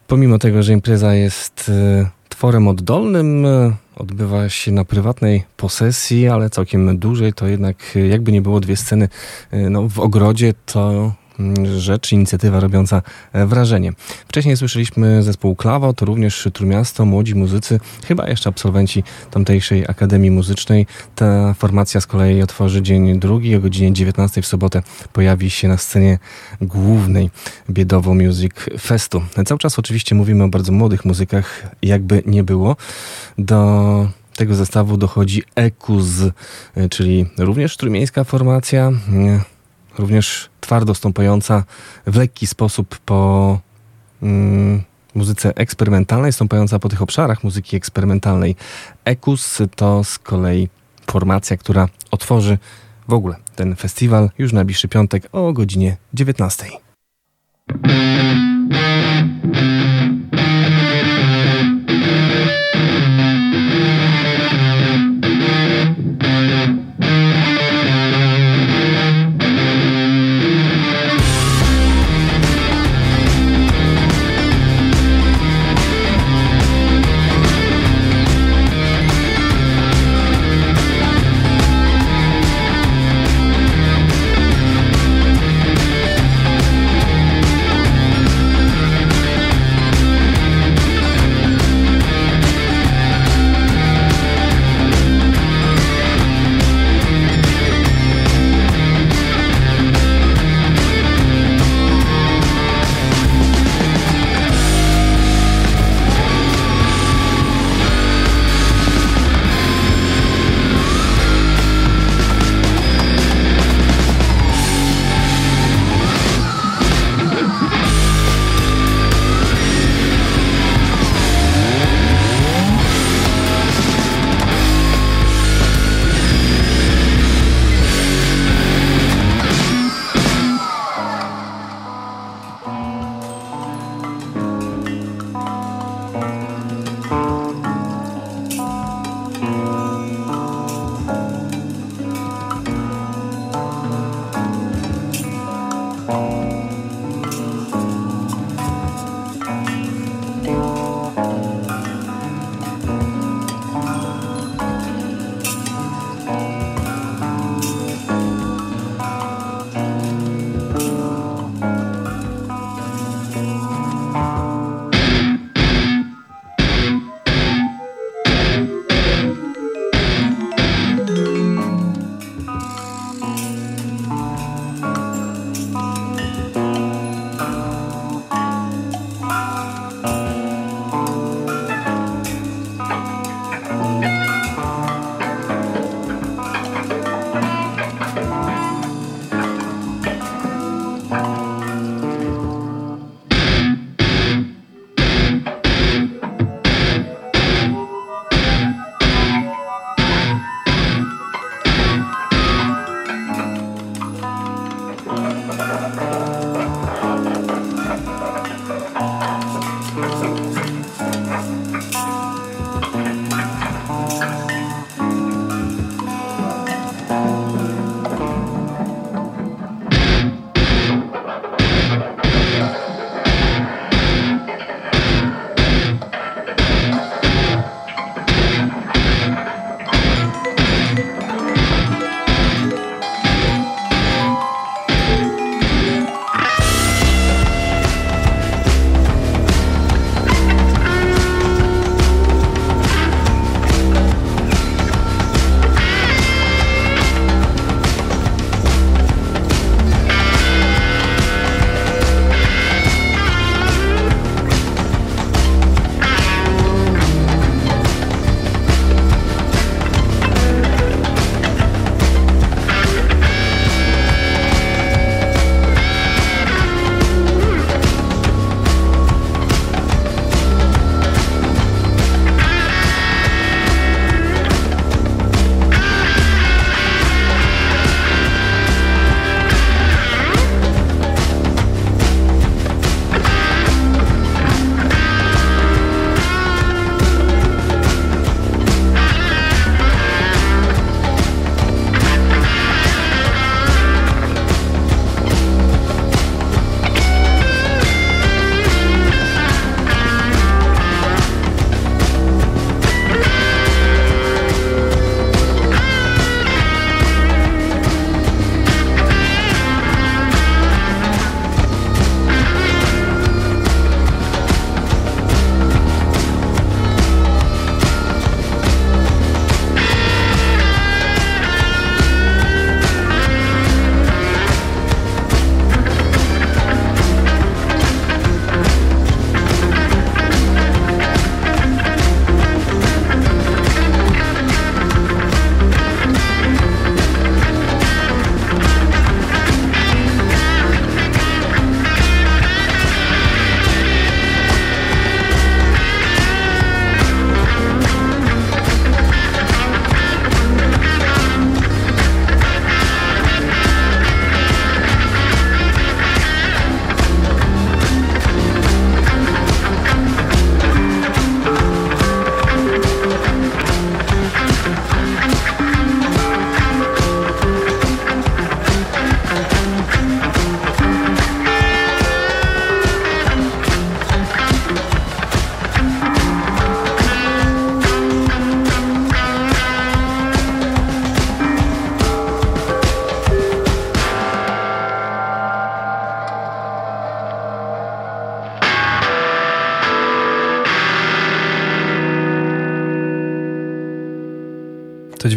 Pomimo tego, że impreza jest e, tworem oddolnym, e, odbywa się na prywatnej posesji, ale całkiem dłużej, to jednak jakby nie było dwie sceny e, no, w ogrodzie, to rzecz, inicjatywa robiąca e, wrażenie. Wcześniej słyszeliśmy zespół Klawo, to również Trójmiasto, młodzi muzycy, chyba jeszcze absolwenci tamtejszej Akademii Muzycznej. Ta formacja z kolei otworzy dzień drugi o godzinie 19 w sobotę pojawi się na scenie głównej Biedowo Music Festu. Cały czas oczywiście mówimy o bardzo młodych muzykach, jakby nie było. Do tego zestawu dochodzi Ekuz, e, czyli również trójmiejska formacja, również twardo stąpająca w lekki sposób po mm, muzyce eksperymentalnej, stąpająca po tych obszarach muzyki eksperymentalnej. Ekus to z kolei formacja, która otworzy w ogóle ten festiwal już najbliższy piątek o godzinie 19.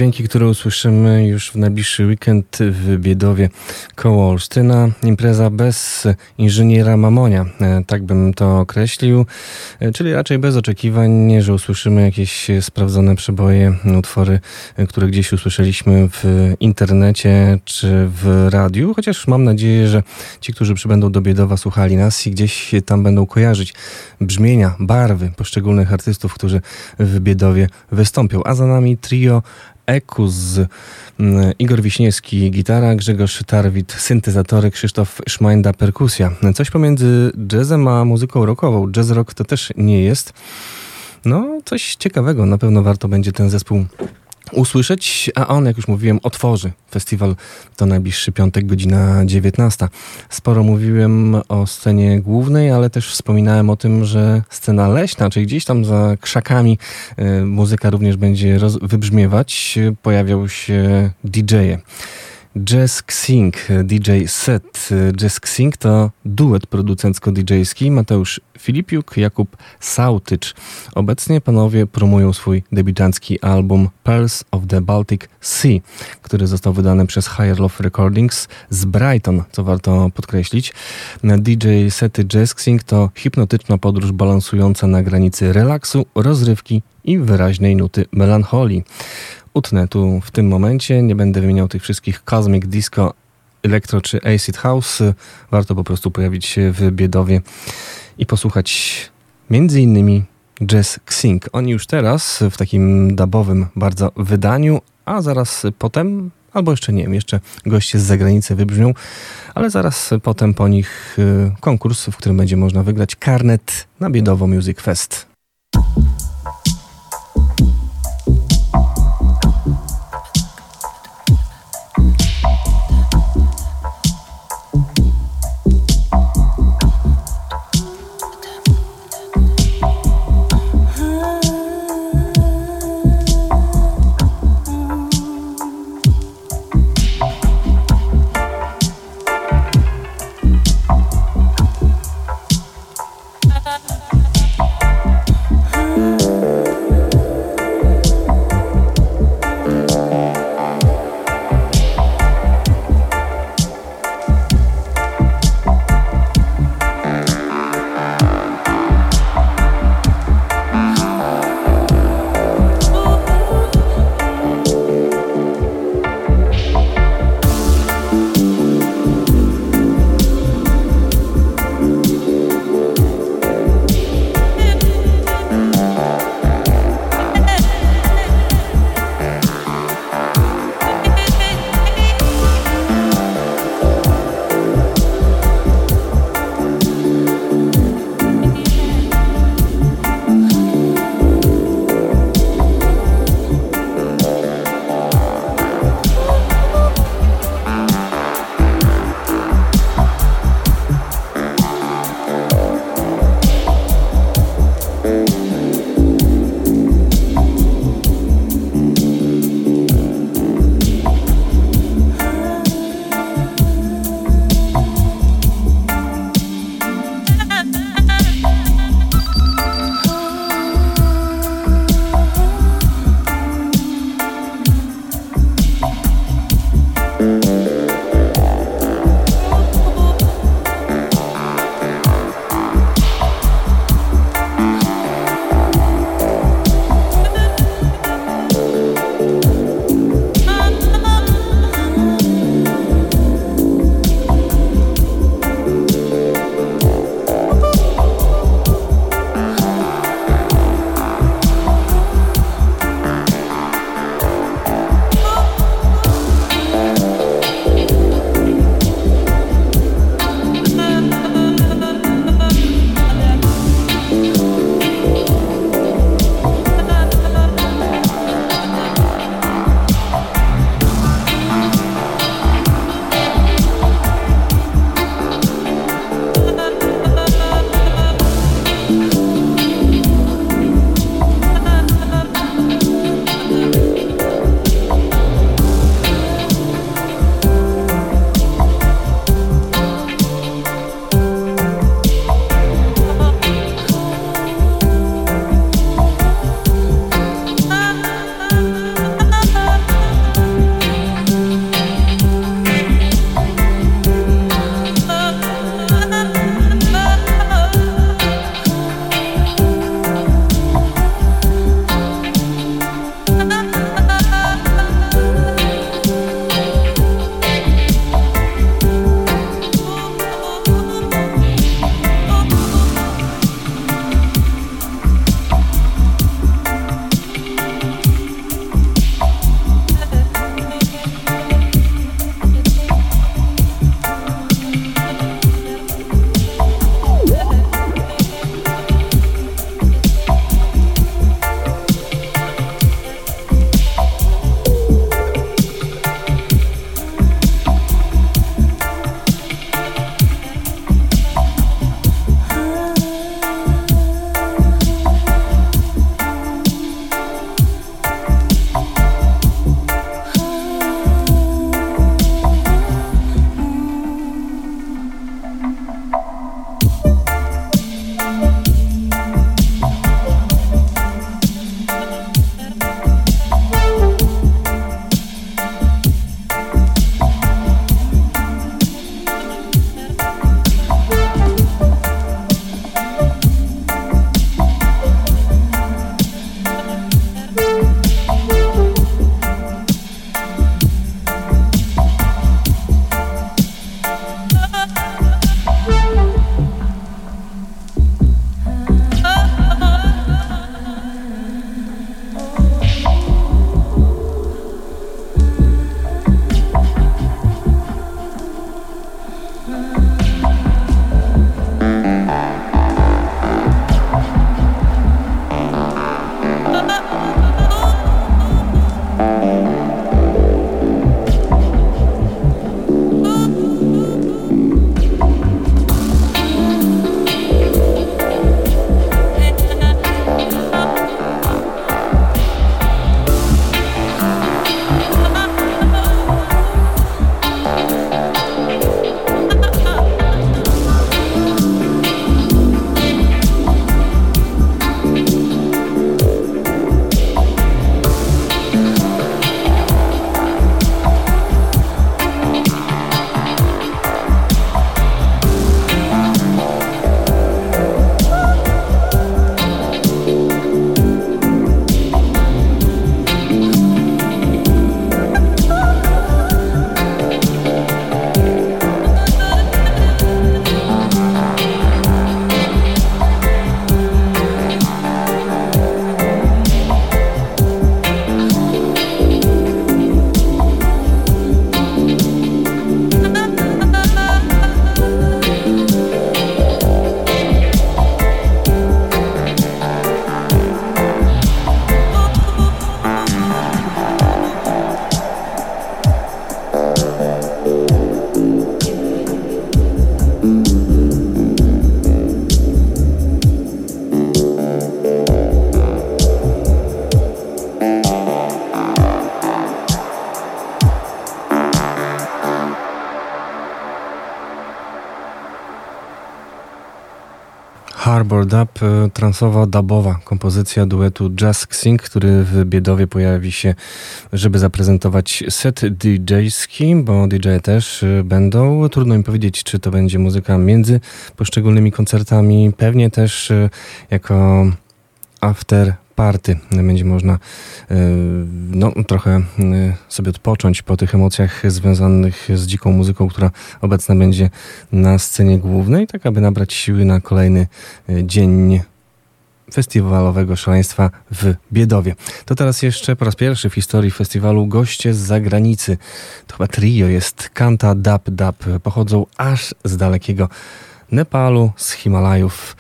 dźwięki, które usłyszymy już w najbliższy weekend w Biedowie koło Olsztyna. Impreza bez inżyniera Mamonia, e, tak bym to określił, e, czyli raczej bez oczekiwań, że usłyszymy jakieś sprawdzone przeboje, utwory, e, które gdzieś usłyszeliśmy w internecie czy w radiu, chociaż mam nadzieję, że ci, którzy przybędą do Biedowa słuchali nas i gdzieś tam będą kojarzyć brzmienia, barwy poszczególnych artystów, którzy w Biedowie wystąpią. A za nami trio Ekus, mm, Igor Wiśniewski gitara, Grzegorz Tarwit syntezatory, Krzysztof Szmajnda perkusja. Coś pomiędzy jazzem a muzyką rockową. Jazz rock to też nie jest. No, coś ciekawego. Na pewno warto będzie ten zespół usłyszeć, a on, jak już mówiłem, otworzy festiwal to najbliższy piątek, godzina 19. Sporo mówiłem o scenie głównej, ale też wspominałem o tym, że scena leśna, czyli gdzieś tam za krzakami y, muzyka również będzie wybrzmiewać. Pojawiał się DJ-e. Jazz Xing, DJ Set. Jazz Xing to duet producencko-djski Mateusz Filipiuk, Jakub Sautycz. Obecnie panowie promują swój debiutancki album Pearls of the Baltic Sea, który został wydany przez Higher Love Recordings z Brighton, co warto podkreślić. DJ Sety Jazz Xing to hipnotyczna podróż balansująca na granicy relaksu, rozrywki i wyraźnej nuty melancholii utnę tu w tym momencie. Nie będę wymieniał tych wszystkich Cosmic Disco, Electro czy Acid House. Warto po prostu pojawić się w Biedowie i posłuchać między innymi Jazz Xing. Oni już teraz w takim dubowym bardzo wydaniu, a zaraz potem, albo jeszcze nie wiem, jeszcze goście z zagranicy wybrzmią, ale zaraz potem po nich y, konkurs, w którym będzie można wygrać karnet na Biedowo Music Fest. Dub, e, transowa, dubowa kompozycja duetu Jazz Xing, który w Biedowie pojawi się, żeby zaprezentować set DJ-ski, bo DJ też e, będą. Trudno mi powiedzieć, czy to będzie muzyka między poszczególnymi koncertami. Pewnie też e, jako after party. Będzie można e, no, trochę e, sobie odpocząć po tych emocjach związanych z dziką muzyką, która obecna będzie na scenie głównej, tak aby nabrać siły na kolejny e, dzień festiwalowego szaleństwa w Biedowie. To teraz jeszcze po raz pierwszy w historii festiwalu goście z zagranicy. To chyba trio jest Kanta Dap Dap. Pochodzą aż z dalekiego Nepalu, z Himalajów.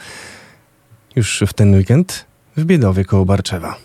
Już w ten weekend w Biedowie koło Barczewa.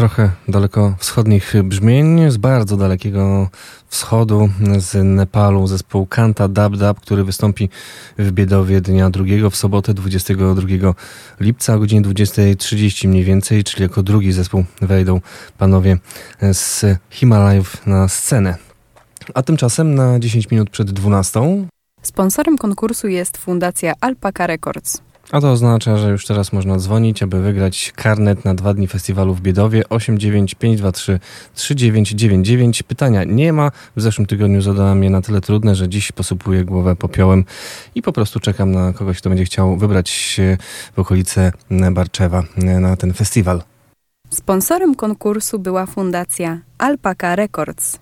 Trochę daleko wschodnich brzmień, z bardzo dalekiego wschodu, z Nepalu, zespół Kanta Dab Dab, który wystąpi w Biedowie dnia drugiego w sobotę 22 lipca o godzinie 20.30 mniej więcej, czyli jako drugi zespół wejdą panowie z Himalajów na scenę. A tymczasem na 10 minut przed 12 Sponsorem konkursu jest Fundacja Alpaka Records. A to oznacza, że już teraz można dzwonić, aby wygrać karnet na dwa dni festiwalu w Biedowie 89523 3999. Pytania nie ma. W zeszłym tygodniu zadałem je na tyle trudne, że dziś posypuję głowę popiołem i po prostu czekam na kogoś, kto będzie chciał wybrać się w okolice Barczewa na ten festiwal. Sponsorem konkursu była Fundacja Alpaka Records.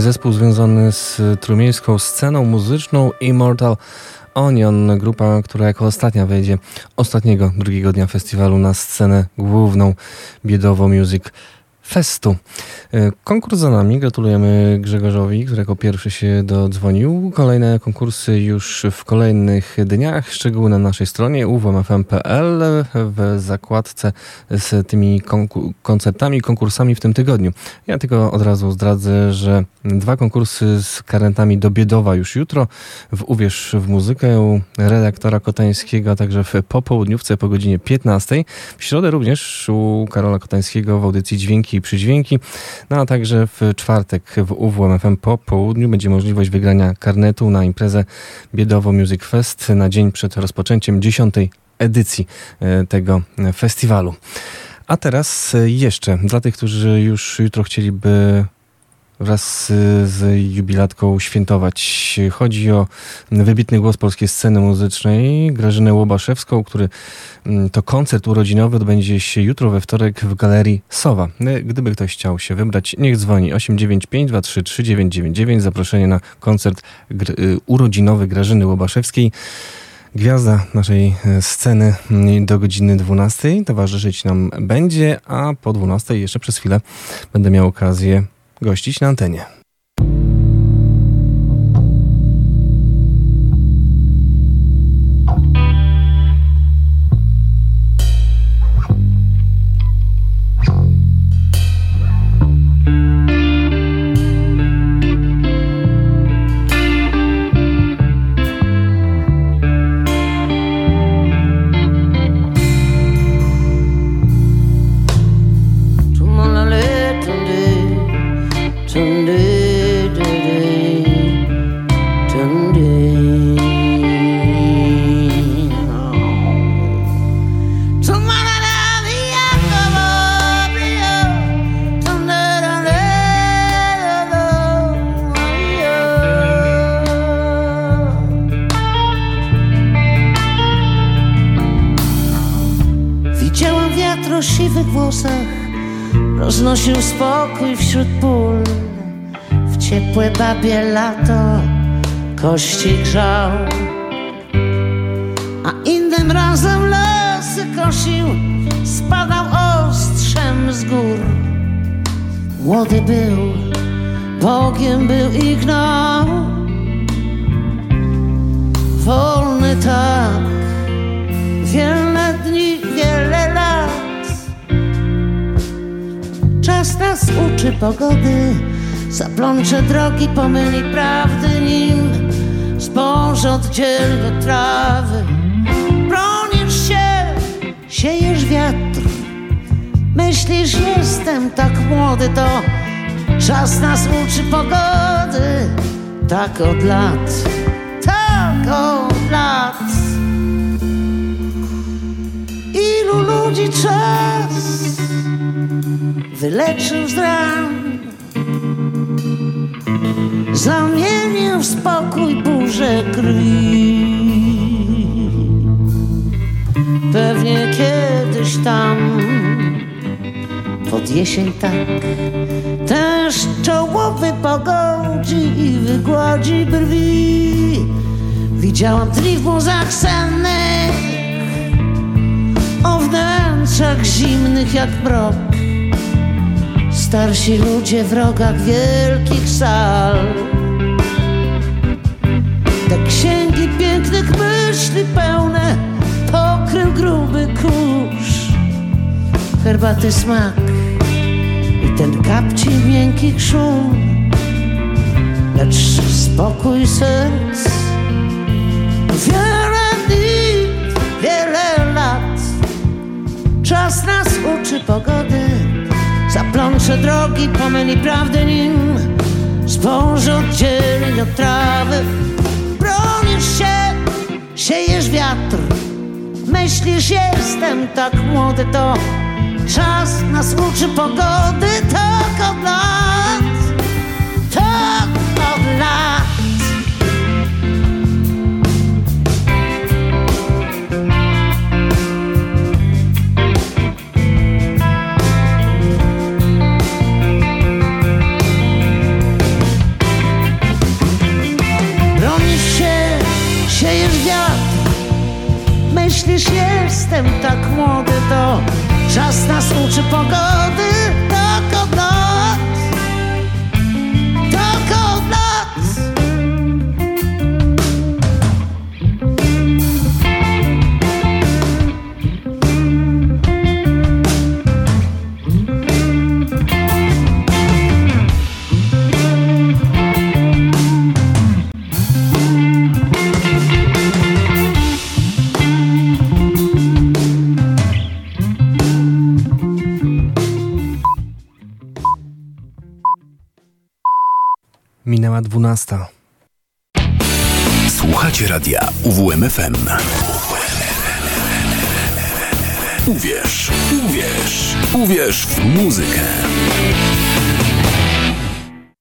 Zespół związany z trumieńską sceną muzyczną Immortal Onion, grupa, która jako ostatnia wejdzie ostatniego, drugiego dnia festiwalu na scenę główną Biedowo Music Festu. E, konkurs za nami. Gratulujemy Grzegorzowi, którego pierwszy się dodzwonił. Kolejne konkursy już w kolejnych dniach. Szczegóły na naszej stronie uwmfm.pl w zakładce z tymi koncertami, konkursami w tym tygodniu. Ja tylko od razu zdradzę, że dwa konkursy z karentami do Biedowa już jutro. W Uwierz w muzykę redaktora Kotańskiego, a także w popołudniówce po godzinie 15. W środę również u Karola Kotańskiego w audycji Dźwięki i Przydźwięki. No a także w czwartek w UWMFM po południu będzie możliwość wygrania karnetu na imprezę Biedowo Music Fest na dzień przed rozpoczęciem dziesiątej edycji e, tego festiwalu. A teraz jeszcze dla tych, którzy już jutro chcieliby wraz z jubilatką świętować. Chodzi o wybitny głos polskiej sceny muzycznej, Grażynę Łobaszewską, który mm, to koncert urodzinowy odbędzie się jutro we wtorek w Galerii Sowa. Gdyby ktoś chciał się wybrać, niech dzwoni 895 23 3999. Zaproszenie na koncert y, urodzinowy Grażyny Łobaszewskiej. Gwiazda naszej e, sceny mm, do godziny 12 towarzyszyć nam będzie, a po 12 jeszcze przez chwilę będę miał okazję gościć na antenie. Kosił Spadał ostrzem z gór. Młody był Bogiem był i gnał. Wolny tak Wiele dni, wiele lat. Czas nas uczy pogody, zaplącze drogi, pomyli prawdy nim. Zboże oddzieli do trawy. Siejesz wiatr, myślisz jestem tak młody, to czas nas uczy pogody, tak od lat, tak od lat. Ilu ludzi czas wyleczył z ran? Zamienił w spokój burzę krwi Pewnie kiedyś tam. Pod jesień tak Też czołowy pogodzi i wygładzi brwi. Widziałam dni w muzach sennych O wnętrzach zimnych jak mrok. Starsi ludzie w rogach wielkich sal. Te księgi pięknych myśli pełne Pokrył gruby kurz Herbaty smak I ten kapci miękkich szum Lecz spokój serc. Wiele dni, wiele lat. Czas nas uczy pogody. Zaplącze drogi, pomyli prawdy nim. Zboże oddzieli od trawy. Bronisz się, siejesz wiatr Myślisz, jestem tak młody, to Czas nas uczy pogody Tak od lat Tak od lat nas uczy Minęła dwunasta. Słuchacie radia UWMFM. Uwierz, uwierz, uwierz w muzykę.